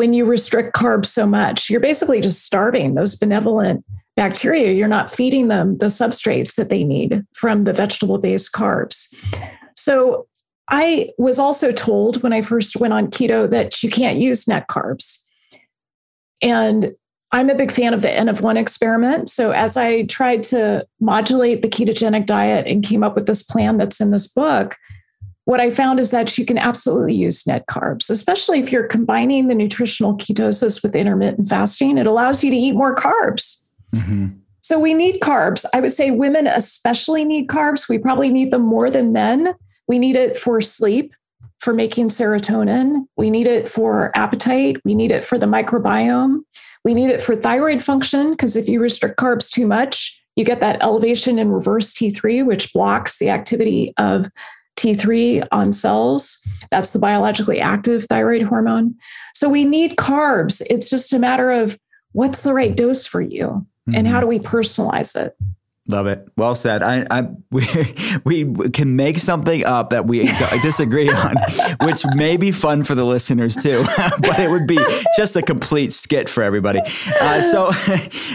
when you restrict carbs so much. You're basically just starving those benevolent bacteria. You're not feeding them the substrates that they need from the vegetable based carbs. So I was also told when I first went on keto that you can't use net carbs. And I'm a big fan of the N of one experiment. So as I tried to modulate the ketogenic diet and came up with this plan that's in this book, what I found is that you can absolutely use net carbs, especially if you're combining the nutritional ketosis with intermittent fasting. It allows you to eat more carbs. Mm-hmm. So we need carbs. I would say women especially need carbs. We probably need them more than men. We need it for sleep, for making serotonin. We need it for appetite. We need it for the microbiome. We need it for thyroid function because if you restrict carbs too much, you get that elevation in reverse T3, which blocks the activity of T3 on cells. That's the biologically active thyroid hormone. So we need carbs. It's just a matter of what's the right dose for you mm-hmm. and how mm-hmm. do we personalize it. Love it. Well said. I, I (laughs) we, we can make something up that we disagree (laughs) on, which may be fun for the listeners too, (laughs) but it would be just a complete skit for everybody. Uh, so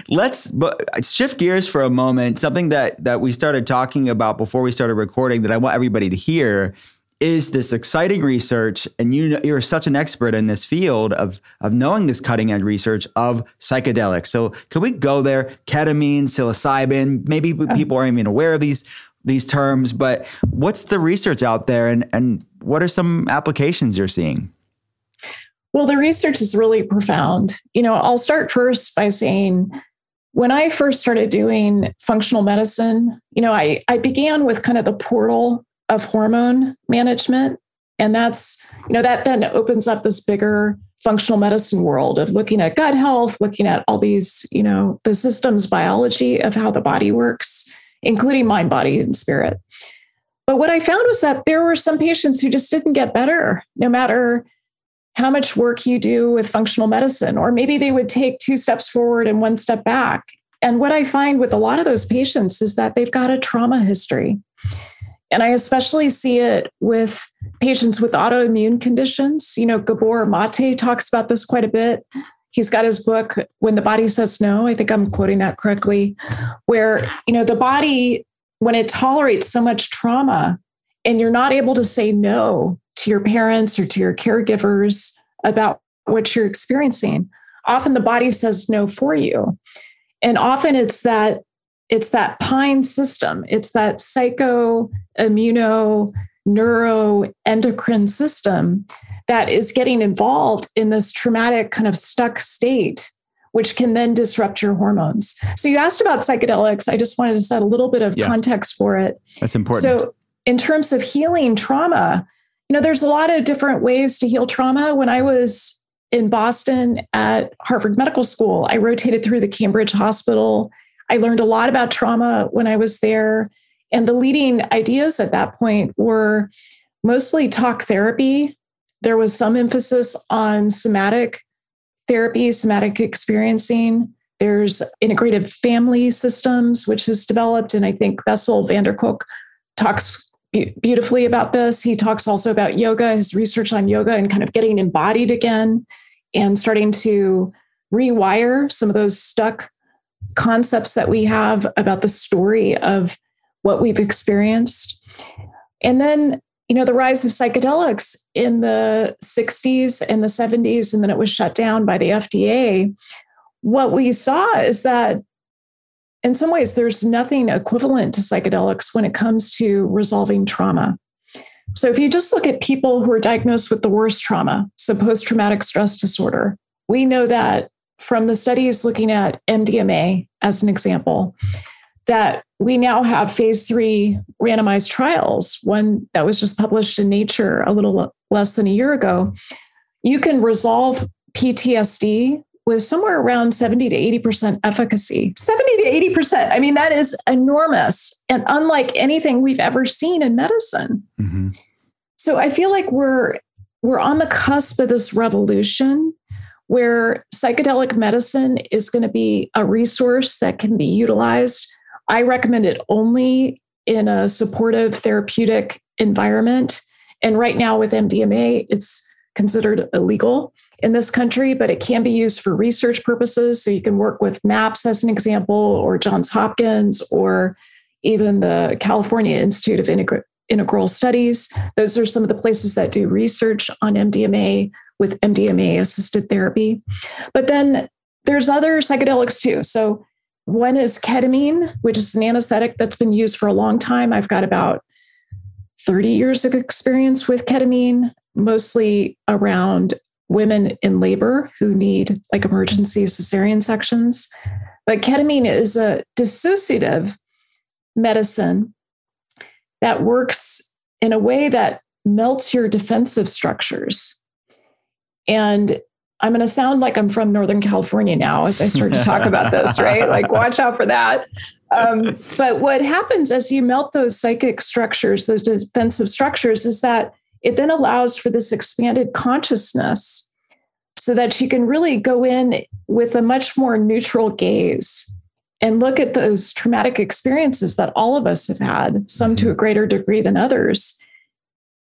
let's shift gears for a moment. Something that that we started talking about before we started recording that I want everybody to hear is this exciting research and you you're such an expert in this field of of knowing this cutting edge research of psychedelics. So could we go there? Ketamine psilocybin maybe uh-huh. people aren't even aware of these these terms but what's the research out there and and what are some applications you're seeing? Well the research is really profound. You know i'll start first by saying when I first started doing functional medicine, you know, I, I began with kind of the portal of hormone management. And that's, you know, that then opens up this bigger functional medicine world of looking at gut health, looking at all these, you know, the systems biology of how the body works, including mind, body, and spirit. But what I found was that there were some patients who just didn't get better, no matter how much work you do with functional medicine, or maybe they would take two steps forward and one step back. And what I find with a lot of those patients is that they've got a trauma history. And I especially see it with patients with autoimmune conditions. You know, Gabor Mate talks about this quite a bit. He's got his book, When the Body Says No. I think I'm quoting that correctly, where, you know, the body, when it tolerates so much trauma and you're not able to say no to your parents or to your caregivers about what you're experiencing, often the body says no for you. And often it's that it's that pine system. It's that psycho immuno neuroendocrine system that is getting involved in this traumatic kind of stuck state which can then disrupt your hormones. So you asked about psychedelics. I just wanted to set a little bit of yeah. context for it. That's important. So in terms of healing trauma you know there's a lot of different ways to heal trauma. When i was in boston at harvard medical school i rotated through the cambridge hospital I learned a lot about trauma when I was there. And the leading ideas at that point were mostly talk therapy. There was some emphasis on somatic therapy, somatic experiencing. There's integrative family systems, which has developed. And I think Bessel van der Kolk talks beautifully about this. He talks also about yoga, his research on yoga and kind of getting embodied again and starting to rewire some of those stuck concepts that we have about the story of what we've experienced. And then, you know, the rise of psychedelics in the 60s and the 70s, and then it was shut down by the FDA. What we saw is that in some ways, there's nothing equivalent to psychedelics when it comes to resolving trauma. So, if you just look at people who are diagnosed with the worst trauma, so post traumatic stress disorder, we know that from the studies looking at MDMA as an example, that we now have phase three randomized trials, one that was just published in Nature a little less than a year ago. You can resolve PTSD with somewhere around 70 to 80% efficacy. 70 to 80%. I mean, that is enormous and unlike anything we've ever seen in medicine. Mm-hmm. So I feel like we're we're on the cusp of this revolution where psychedelic medicine is going to be a resource that can be utilized. I recommend it only in a supportive therapeutic environment. And right now with MDMA, it's considered illegal in this country, but it can be used for research purposes. So you can work with MAPS as an example, or Johns Hopkins, or even the California Institute of Integra- Integral Studies. Those are some of the places that do research on MDMA with MDMA assisted therapy. But then there's other psychedelics too. So one is ketamine, which is an anesthetic that's been used for a long time. I've got about 30 years of experience with ketamine, mostly around women in labor who need like emergency cesarean sections. But ketamine is a dissociative medicine that works in a way that melts your defensive structures. And I'm going to sound like I'm from Northern California now as I start to talk about this, (laughs) right? Like, watch out for that. Um, but what happens as you melt those psychic structures, those defensive structures, is that it then allows for this expanded consciousness so that she can really go in with a much more neutral gaze and look at those traumatic experiences that all of us have had, some to a mm-hmm. greater degree than others,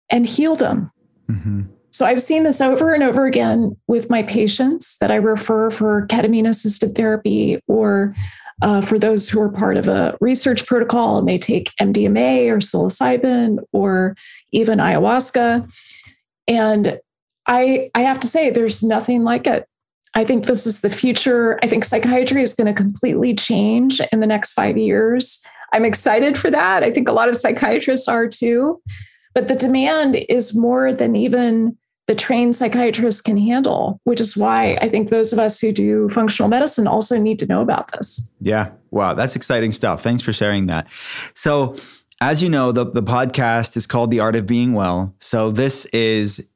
and heal them. Mm-hmm. So I've seen this over and over again with my patients that I refer for ketamine assisted therapy or uh, for those who are part of a research protocol and they take MDMA or psilocybin or even ayahuasca. And I, I have to say, there's nothing like it. I think this is the future. I think psychiatry is going to completely change in the next five years. I'm excited for that. I think a lot of psychiatrists are too. But the demand is more than even the trained psychiatrists can handle, which is why I think those of us who do functional medicine also need to know about this. Yeah. Wow. That's exciting stuff. Thanks for sharing that. So, as you know, the, the podcast is called The Art of Being Well. So, this is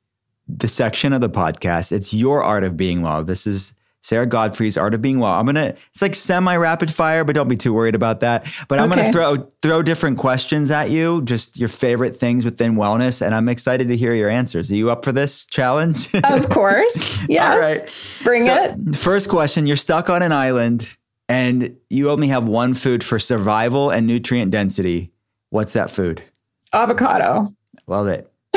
the section of the podcast. It's your art of being well. This is Sara Gottfried's Art of Being Well. I'm gonna it's like semi rapid fire, but don't be too worried about that. But I'm okay. gonna throw throw different questions at you, just your favorite things within wellness, and I'm excited to hear your answers. Are you up for this challenge? Of (laughs) course. Yes. All right. Bring so, it. First question, you're stuck on an island and you only have one food for survival and nutrient density. What's that food? Avocado. Love it. (laughs)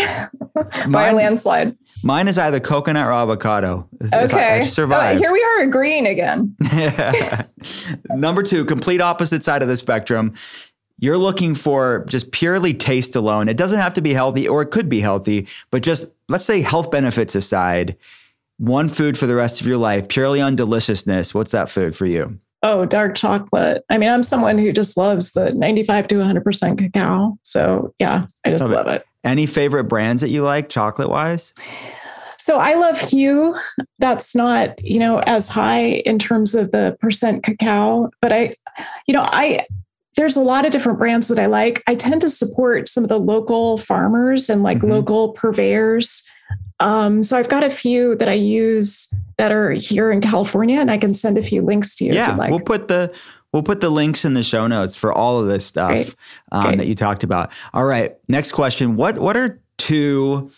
By a landslide. Mine is either coconut or avocado. Okay. I, I survive. Here we are agreeing again. (laughs) (laughs) Number two, complete opposite side of the spectrum. You're looking for just purely taste alone. It doesn't have to be healthy, or it could be healthy, but just let's say health benefits aside, one food for the rest of your life, purely on deliciousness. What's that food for you? Oh, dark chocolate. I mean, I'm someone who just loves the 95 to 100% cacao. So, yeah, I just love, love it. it. Any favorite brands that you like chocolate wise? So I love Hu. That's not, you know, as high in terms of the percent cacao, but I, you know, I, there's a lot of different brands that I like. I tend to support some of the local farmers and like mm-hmm. local purveyors. Um, so I've got a few that I use that are here in California, and I can send a few links to you. Yeah, like. we'll put the We'll put the links in the show notes for all of this stuff um, that you talked about. All right, next question. What what are two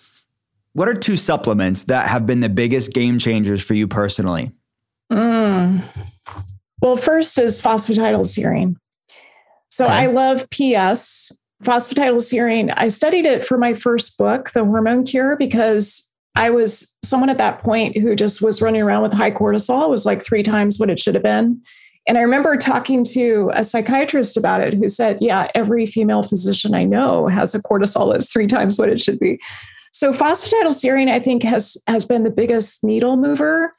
what are two supplements that have been the biggest game changers for you personally? Mm. Well, first is phosphatidylserine. So Okay. I love PS, phosphatidylserine. I studied it for my first book, The Hormone Cure, because I was someone at that point who just was running around with high cortisol. It was like three times what it should have been. And I remember talking to a psychiatrist about it who said, Yeah, every female physician I know has a cortisol that's three times what it should be. So phosphatidylserine, I think, has has been the biggest needle mover.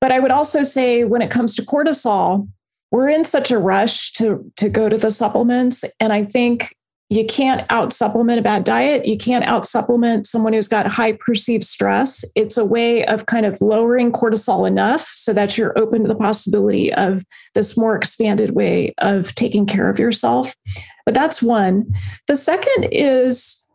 But I would also say when it comes to cortisol, we're in such a rush to to go to the supplements. And I think you can't out supplement a bad diet. You can't out supplement someone who's got high perceived stress. It's a way of kind of lowering cortisol enough so that you're open to the possibility of this more expanded way of taking care of yourself. But that's one. The second is,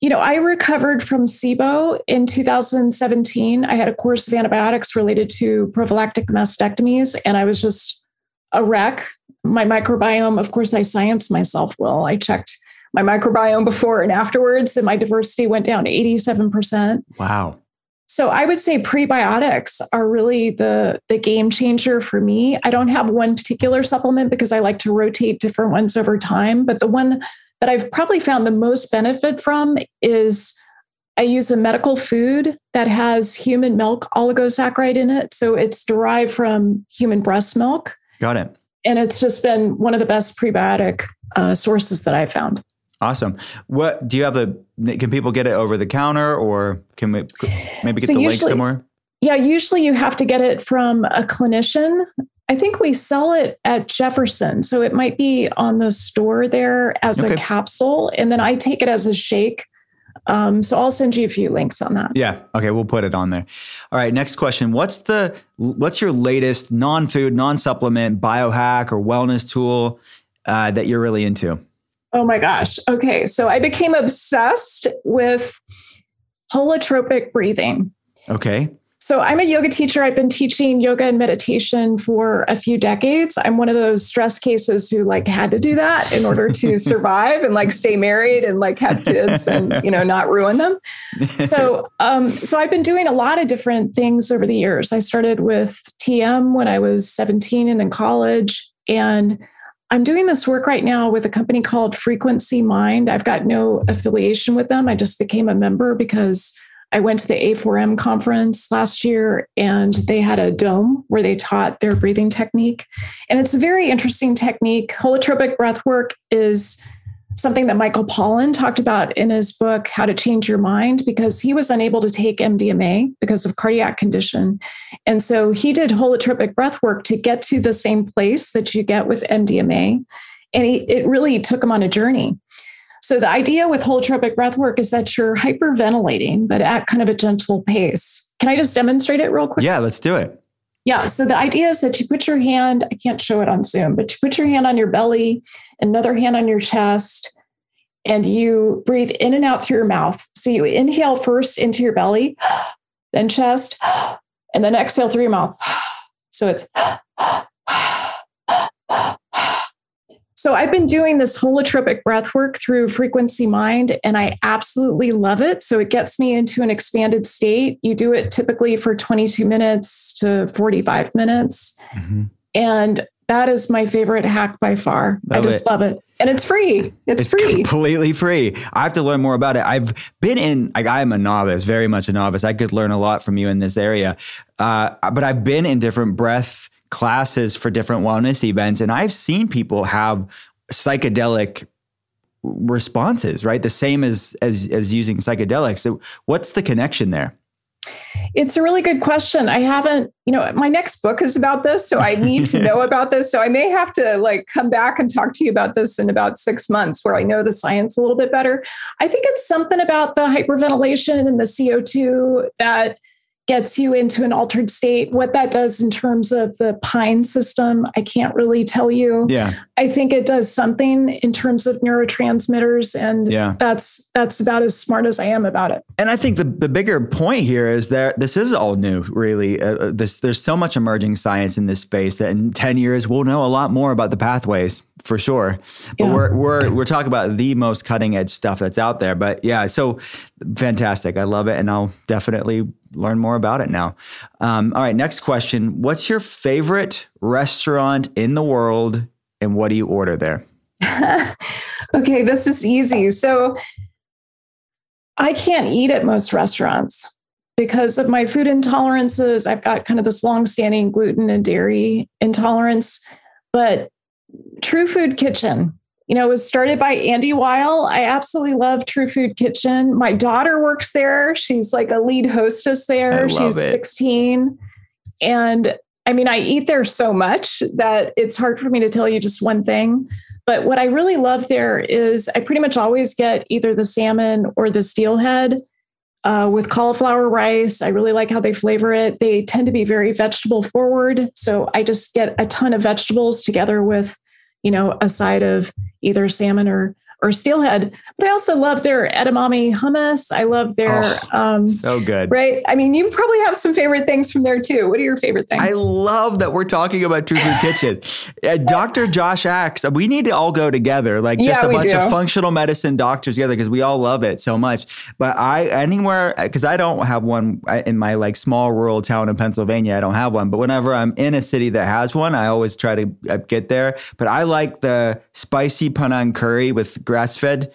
you know, I recovered from SIBO in 2017. I had a course of antibiotics related to prophylactic mastectomies, and I was just a wreck. My microbiome, of course, I science myself well. I checked my microbiome before and afterwards, and my diversity went down 87%. Wow. So I would say prebiotics are really the the game changer for me. I don't have one particular supplement because I like to rotate different ones over time, but the one that I've probably found the most benefit from is I use a medical food that has human milk oligosaccharide in it. So it's derived from human breast milk. Got it. And it's just been one of the best prebiotic uh, sources that I've found. Awesome. What do you have a? Can people get it over the counter, or can we maybe get So the link somewhere? Yeah, usually you have to get it from a clinician. I think we sell it at Jefferson. So it might be on the store there as a capsule. And then I take it as a shake. Um, so I'll send you a few links on that. Yeah. Okay, we'll put it on there. All right. Next question. What's the what's your latest non-food, non-supplement biohack or wellness tool uh, that you're really into? Oh my gosh. Okay. So I became obsessed with holotropic breathing. Okay. So I'm a yoga teacher. I've been teaching yoga and meditation for a few decades. I'm one of those stress cases who like had to do that in order to (laughs) survive and like stay married and like have kids and you know not ruin them. So (laughs) um so I've been doing a lot of different things over the years. I started with TM when I was 17 and in college and I'm doing this work right now with a company called Frequency Mind. I've got no affiliation with them. I just became a member because I went to the A4M conference last year and they had a dome where they taught their breathing technique. And it's a very interesting technique. Holotropic breath work is something that Michael Pollan talked about in his book, How to Change Your Mind, because he was unable to take MDMA because of cardiac condition. And so he did holotropic breath work to get to the same place that you get with MDMA. And he, it really took him on a journey. So the idea with holotropic breath work is that you're hyperventilating, but at kind of a gentle pace. Can I just demonstrate it real quick? Yeah, let's do it. Yeah. So the idea is that you put your hand, I can't show it on Zoom, but you put your hand on your belly, another hand on your chest, and you breathe in and out through your mouth. So you inhale first into your belly, then chest, and then exhale through your mouth. So it's So I've been doing this holotropic breath work through Frequency Mind, and I absolutely love it. So it gets me into an expanded state. You do it typically for 22 minutes to 45 minutes. Mhm. And that is my favorite hack by far. I just it. love it. And it's free. It's, free. completely free. I have to learn more about it. I've been in, like, I am a novice, very much a novice. I could learn a lot from you in this area. Uh, but I've been in different breath classes for different wellness events, and I've seen people have psychedelic responses, right? The same as as as using psychedelics. So what's the connection there? It's a really good question. I haven't, you know, my next book is about this, so I need to know (laughs) about this. So I may have to like come back and talk to you about this in about six months where I know the science a little bit better. I think it's something about the hyperventilation and the CO2 that gets you into an altered state. What that does in terms of the pine system, I can't really tell you. Yeah, I think it does something in terms of neurotransmitters and Yeah. that's that's about as smart as I am about it. And I think the, the bigger point here is that this is all new, really. Uh, uh, this, there's so much emerging science in this space that in 10 years, we'll know a lot more about the pathways for sure. But Yeah. we're, we're, we're talking about the most cutting edge stuff that's out there. But yeah, so Fantastic. I love it. And I'll definitely learn more about it now. Um, all right. Next question What's your favorite restaurant in the world and what do you order there? (laughs) okay, this is easy. So I can't eat at most restaurants because of my food intolerances. I've got kind of this long-standing gluten and dairy intolerance, but True Food Kitchen, you know, it was started by Andy Weil. I absolutely love True Food Kitchen. My daughter works there. She's like a lead hostess there. She's it. 16. And I mean, I eat there so much that it's hard for me to tell you just one thing. But what I really love there is I pretty much always get either the salmon or the steelhead uh, with cauliflower rice. I really like how they flavor it. They tend to be very vegetable forward. So I just get a ton of vegetables together with, you know, a side of either salmon or or steelhead. But I also love their edamame hummus. I love their oh, um, so good. Right. I mean, you probably have some favorite things from there too. What are your favorite things? I love that we're talking about True Food Kitchen. (laughs) Uh, Dr. Josh Axe, we need to all go together, like just yeah, a bunch do. of functional medicine doctors together because we all love it so much. But I anywhere because I don't have one in my like small rural town in Pennsylvania. I don't have one. But whenever I'm in a city that has one, I always try to uh, get there. But I like the spicy panang curry with grass fed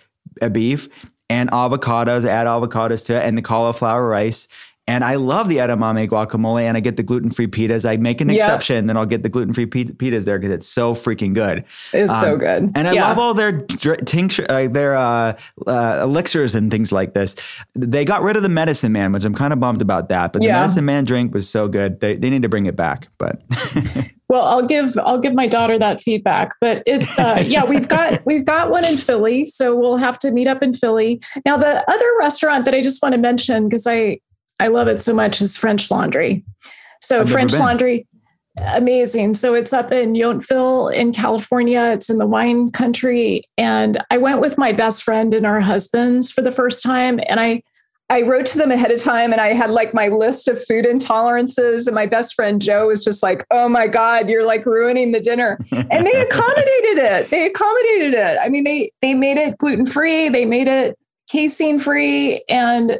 beef and avocados, add avocados to it, and the cauliflower rice. And I love the edamame guacamole, and I get the gluten free pitas. I make an yep. exception, then I'll get the gluten free pitas there because it's so freaking good. It's um, so good, and I yeah. love all their tincture, uh, their uh, uh, elixirs and things like this. They got rid of the medicine man, which I'm kind of bummed about that. But the yeah. medicine man drink was so good. They they need to bring it back. But (laughs) well, I'll give I'll give my daughter that feedback. But it's uh, (laughs) yeah, we've got we've got one in Philly, so we'll have to meet up in Philly. Now, the other restaurant that I just want to mention because I I love it so much is French Laundry. So I've French Laundry, amazing. So it's up in Yountville in California. It's in the wine country. And I went with my best friend and our husbands for the first time. And I I wrote to them ahead of time and I had like my list of food intolerances. And my best friend Joe was just like, oh my God, you're like ruining the dinner. And they (laughs) accommodated it. They accommodated it. I mean, they they made it gluten-free, they made it casein free. And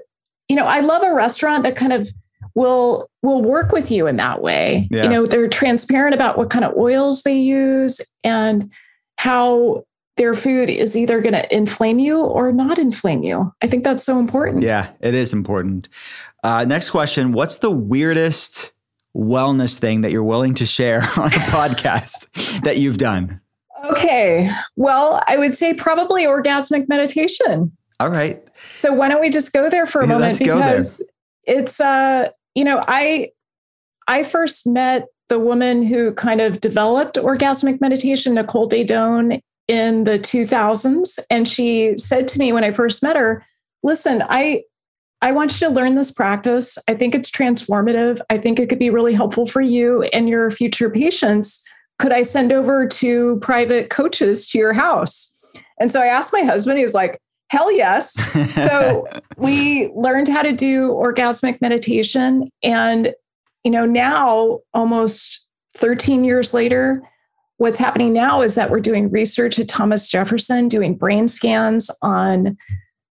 you know, I love a restaurant that kind of will will work with you in that way. Yeah. You know, they're transparent about what kind of oils they use and how their food is either going to inflame you or not inflame you. I think that's so important. Yeah, it is important. Uh, next question What's the weirdest wellness thing that you're willing to share (laughs) on a podcast that you've done? Okay. Well, I would say probably orgasmic meditation. All right. So why don't we just go there for a yeah, moment because it's uh you know I I first met the woman who kind of developed orgasmic meditation, Nicole Daedone, in the 2000s, and she said to me when I first met her, "Listen, I I want you to learn this practice. I think it's transformative. I think it could be really helpful for you and your future patients. Could I send over two private coaches to your house?" And so I asked my husband. He was like, Hell yes. So (laughs) we learned how to do orgasmic meditation. And, you know, now almost 13 years later, what's happening now is that we're doing research at Thomas Jefferson, doing brain scans on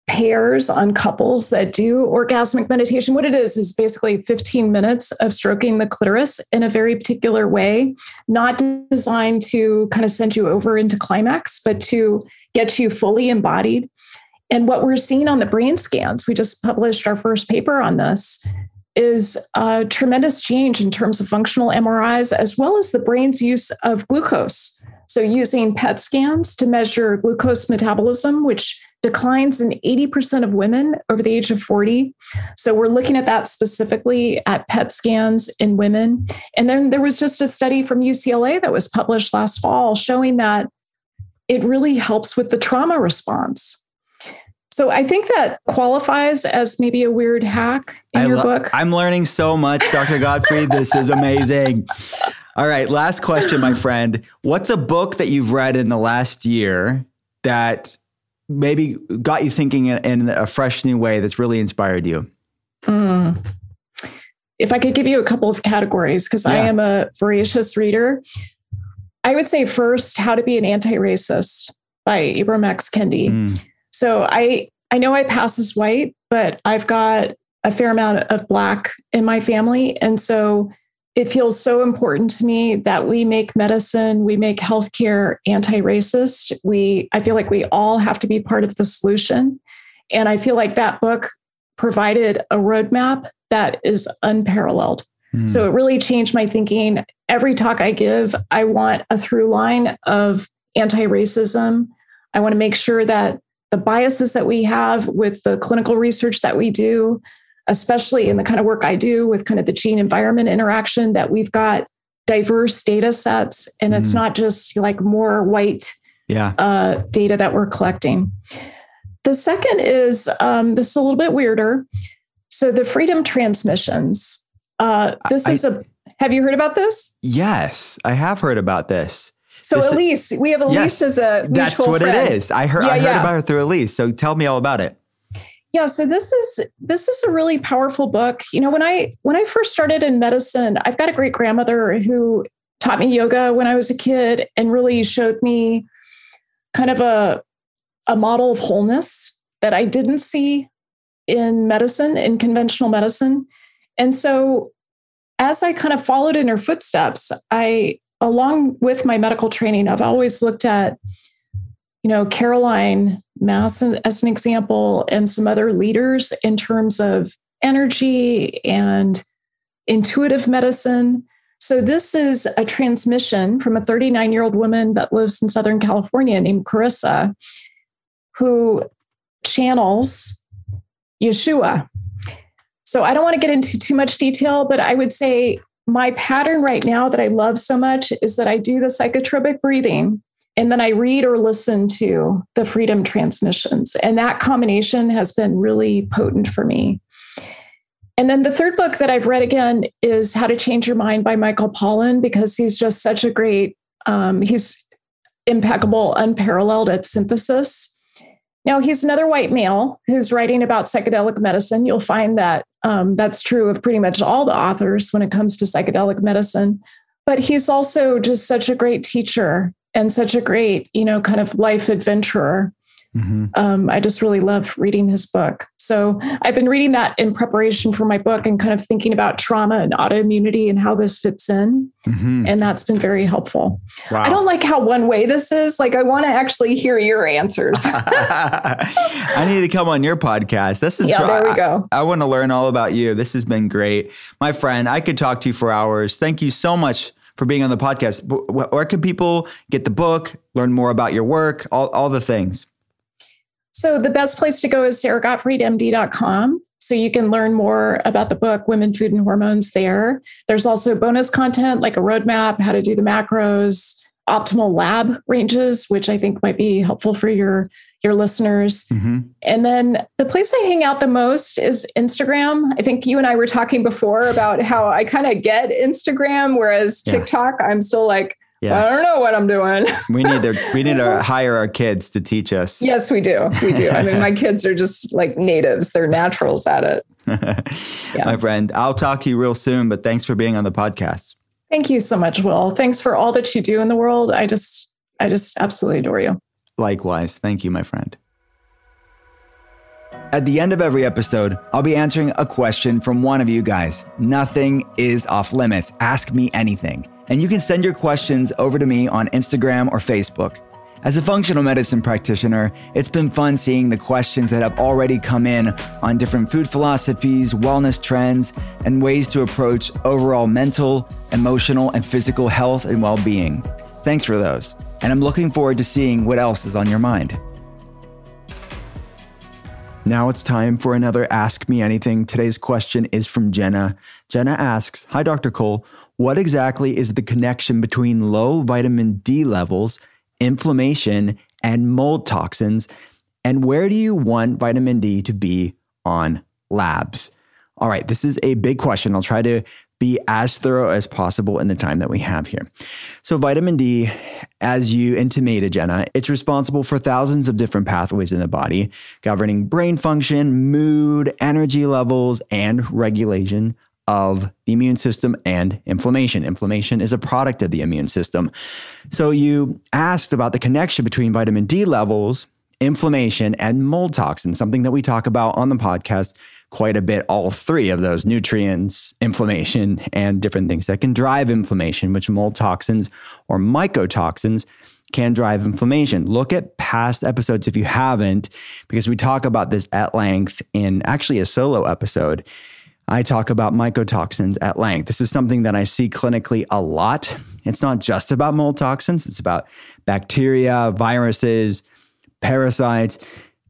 pairs, on couples that do orgasmic meditation. What it is, is basically 15 minutes of stroking the clitoris in a very particular way, not designed to kind of send you over into climax, but to get you fully embodied. And what we're seeing on the brain scans, we just published our first paper on this, is a tremendous change in terms of functional MRIs, as well as the brain's use of glucose. So, using PET scans to measure glucose metabolism, which declines in 80% of women over the age of 40. So, we're looking at that specifically at PET scans in women. And then there was just a study from UCLA that was published last fall showing that it really helps with the trauma response. So I think that qualifies as maybe a weird hack in I your lo- book. I'm learning so much, Dr. Gottfried. this is amazing. All right, last question, my friend. What's a book that you've read in the last year that maybe got you thinking in, a fresh new way that's really inspired you? Mm. If I could give you a couple of categories, because yeah. I am a voracious reader, I would say first, How to Be an Anti Racist by Ibram X. Kendi. Mm. So I I know I pass as white, but I've got a fair amount of Black in my family. And so it feels so important to me that we make medicine, we make healthcare anti-racist. We I feel like we all have to be part of the solution. And I feel like that book provided a roadmap that is unparalleled. Mm. So it really changed my thinking. Every talk I give, I want a through line of anti-racism. I want to make sure that the biases that we have with the clinical research that we do, especially in the kind of work I do with kind of the gene environment interaction, that we've got diverse data sets and it's mm. not just like more white yeah. uh, data that we're collecting. The second is um, this is a little bit weirder. So the freedom transmissions. Uh, this I, is a. Have you heard about this? Yes, I have heard about this. So this, Elise, we have Elise yes, as a mutual that's what friend. it is. I heard. Yeah, I heard yeah. about her through Elise. So tell me all about it. Yeah, so this is this is a really powerful book. You know, when I when I first started in medicine, I've got a great grandmother who taught me yoga when I was a kid and really showed me kind of a a model of wholeness that I didn't see in medicine, in conventional medicine. And so as I kind of followed in her footsteps, I along with my medical training, I've always looked at, you know, Caroline Myss as an example, and some other leaders in terms of energy and intuitive medicine. So, this is a transmission from a 39 year old woman that lives in Southern California named Carissa, who channels Yeshua. So, I don't want to get into too much detail, but I would say my pattern right now that I love so much is that I do the psychotropic breathing and then I read or listen to the freedom transmissions. And that combination has been really potent for me. And then the third book that I've read again is How to Change Your Mind by Michael Pollan, because he's just such a great, um, he's impeccable, unparalleled at synthesis. Now, he's another white male who's writing about psychedelic medicine. You'll find that um, that's true of pretty much all the authors when it comes to psychedelic medicine. But he's also just such a great teacher and such a great, you know, kind of life adventurer. Mm-hmm. Um, I just really love reading his book. So I've been reading that in preparation for my book and kind of thinking about trauma and autoimmunity and how this fits in. Mm-hmm. And that's been very helpful. Wow. I don't like how one way this is. Like, I want to actually hear your answers. (laughs) I need to come on your podcast. This is, yeah, there we go. I, I want to learn all about you. This has been great. My friend, I could talk to you for hours. Thank you so much for being on the podcast. Where can people get the book, learn more about your work, all, all the things? So the best place to go is saragottfriedmd.com. So you can learn more about the book, Women, Food, and Hormones there. There's also bonus content like a roadmap, how to do the macros, optimal lab ranges, which I think might be helpful for your your listeners. Mm-hmm. And then the place I hang out the most is Instagram. I think you and I were talking before about how I kind of get Instagram, whereas yeah. TikTok, I'm still like, yeah. I don't know what I'm doing. (laughs) we need to we need to hire our kids to teach us. Yes, we do. We do. I mean, my (laughs) kids are just like natives. They're naturals at it. yeah. (laughs) My friend, I'll talk to you real soon, but thanks for being on the podcast. Thank you so much, Will. Thanks for all that you do in the world. I just I just absolutely adore you. Likewise. Thank you, my friend. At the end of every episode, I'll be answering a question from one of you guys. Nothing is off limits. Ask me anything. And you can send your questions over to me on Instagram or Facebook. As a functional medicine practitioner, it's been fun seeing the questions that have already come in on different food philosophies, wellness trends, and ways to approach overall mental, emotional, and physical health and well being. Thanks for those, and I'm looking forward to seeing what else is on your mind. Now it's time for another Ask Me Anything. Today's question is from Jenna. Jenna asks Hi, Dr. Cole. What exactly is the connection between low vitamin D levels, inflammation, and mold toxins? And where do you want vitamin D to be on labs? All right, this is a big question. I'll try to be as thorough as possible in the time that we have here. So, vitamin D, as you intimated, Jenna, it's responsible for thousands of different pathways in the body, governing brain function, mood, energy levels, and regulation of the immune system and inflammation. Inflammation is a product of the immune system. So you asked about the connection between vitamin D levels inflammation, and mold toxins, something that we talk about on the podcast quite a bit. All three of those nutrients, inflammation, and different things that can drive inflammation, which mold toxins or mycotoxins can drive inflammation. Look at past episodes if you haven't, because we talk about this at length in actually a solo episode. I talk about mycotoxins at length. This is something that I see clinically a lot. It's not just about mold toxins, it's about bacteria, viruses, parasites,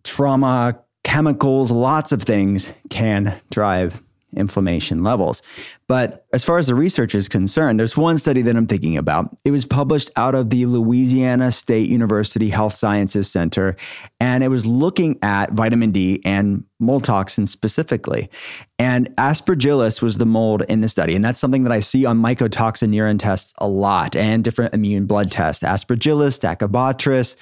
trauma, chemicals, lots of things can drive inflammation levels. But as far as the research is concerned, there's one study that I'm thinking about. It was published out of the Louisiana State University Health Sciences Center, and it was looking at vitamin D and mold toxins specifically. And aspergillus was the mold in the study. And that's something that I see on mycotoxin urine tests a lot and different immune blood tests. Aspergillus, Stachybotrys,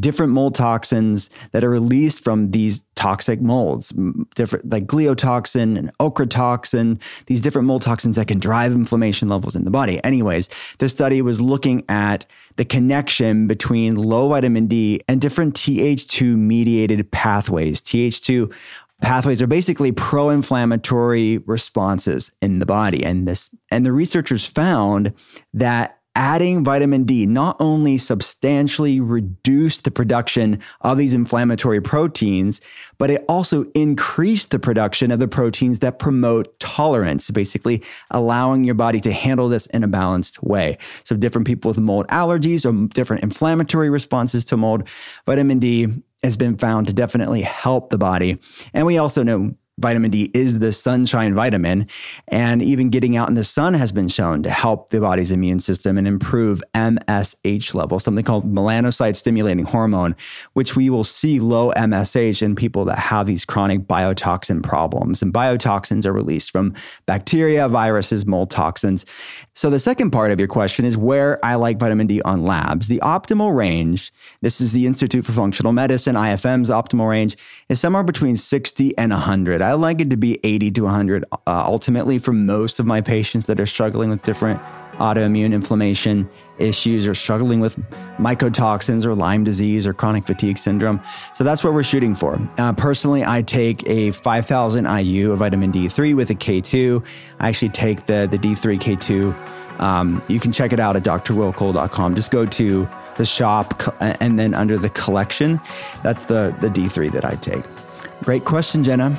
different mold toxins that are released from these toxic molds, different like gliotoxin and ochratoxin, these different mold toxins that can drive inflammation levels in the body. Anyways, this study was looking at the connection between low vitamin D and different Th2 mediated pathways. Th2 pathways are basically pro-inflammatory responses in the body and this and the researchers found that adding vitamin D not only substantially reduced the production of these inflammatory proteins, but it also increased the production of the proteins that promote tolerance, basically allowing your body to handle this in a balanced way. So, different people with mold allergies or different inflammatory responses to mold, vitamin D has been found to definitely help the body. And we also know vitamin D is the sunshine vitamin. And even getting out in the sun has been shown to help the body's immune system and improve MSH levels, something called melanocyte stimulating hormone, which we will see low MSH in people that have these chronic biotoxin problems. And biotoxins are released from bacteria, viruses, mold toxins. So the second part of your question is where I like vitamin D on labs. The optimal range, this is the Institute for Functional Medicine, IFM's optimal range, is somewhere between 60 and 100. I like it to be 80 to 100 uh, ultimately for most of my patients that are struggling with different autoimmune inflammation issues or struggling with mycotoxins or Lyme disease or chronic fatigue syndrome. So that's what we're shooting for. Uh, personally, I take a 5000 IU of vitamin D3 with a K2. I actually take the, the D3 K2. Um, you can check it out at drwillcole.com. Just go to the shop and then under the collection, that's the, the D3 that I take. Great question, Jenna.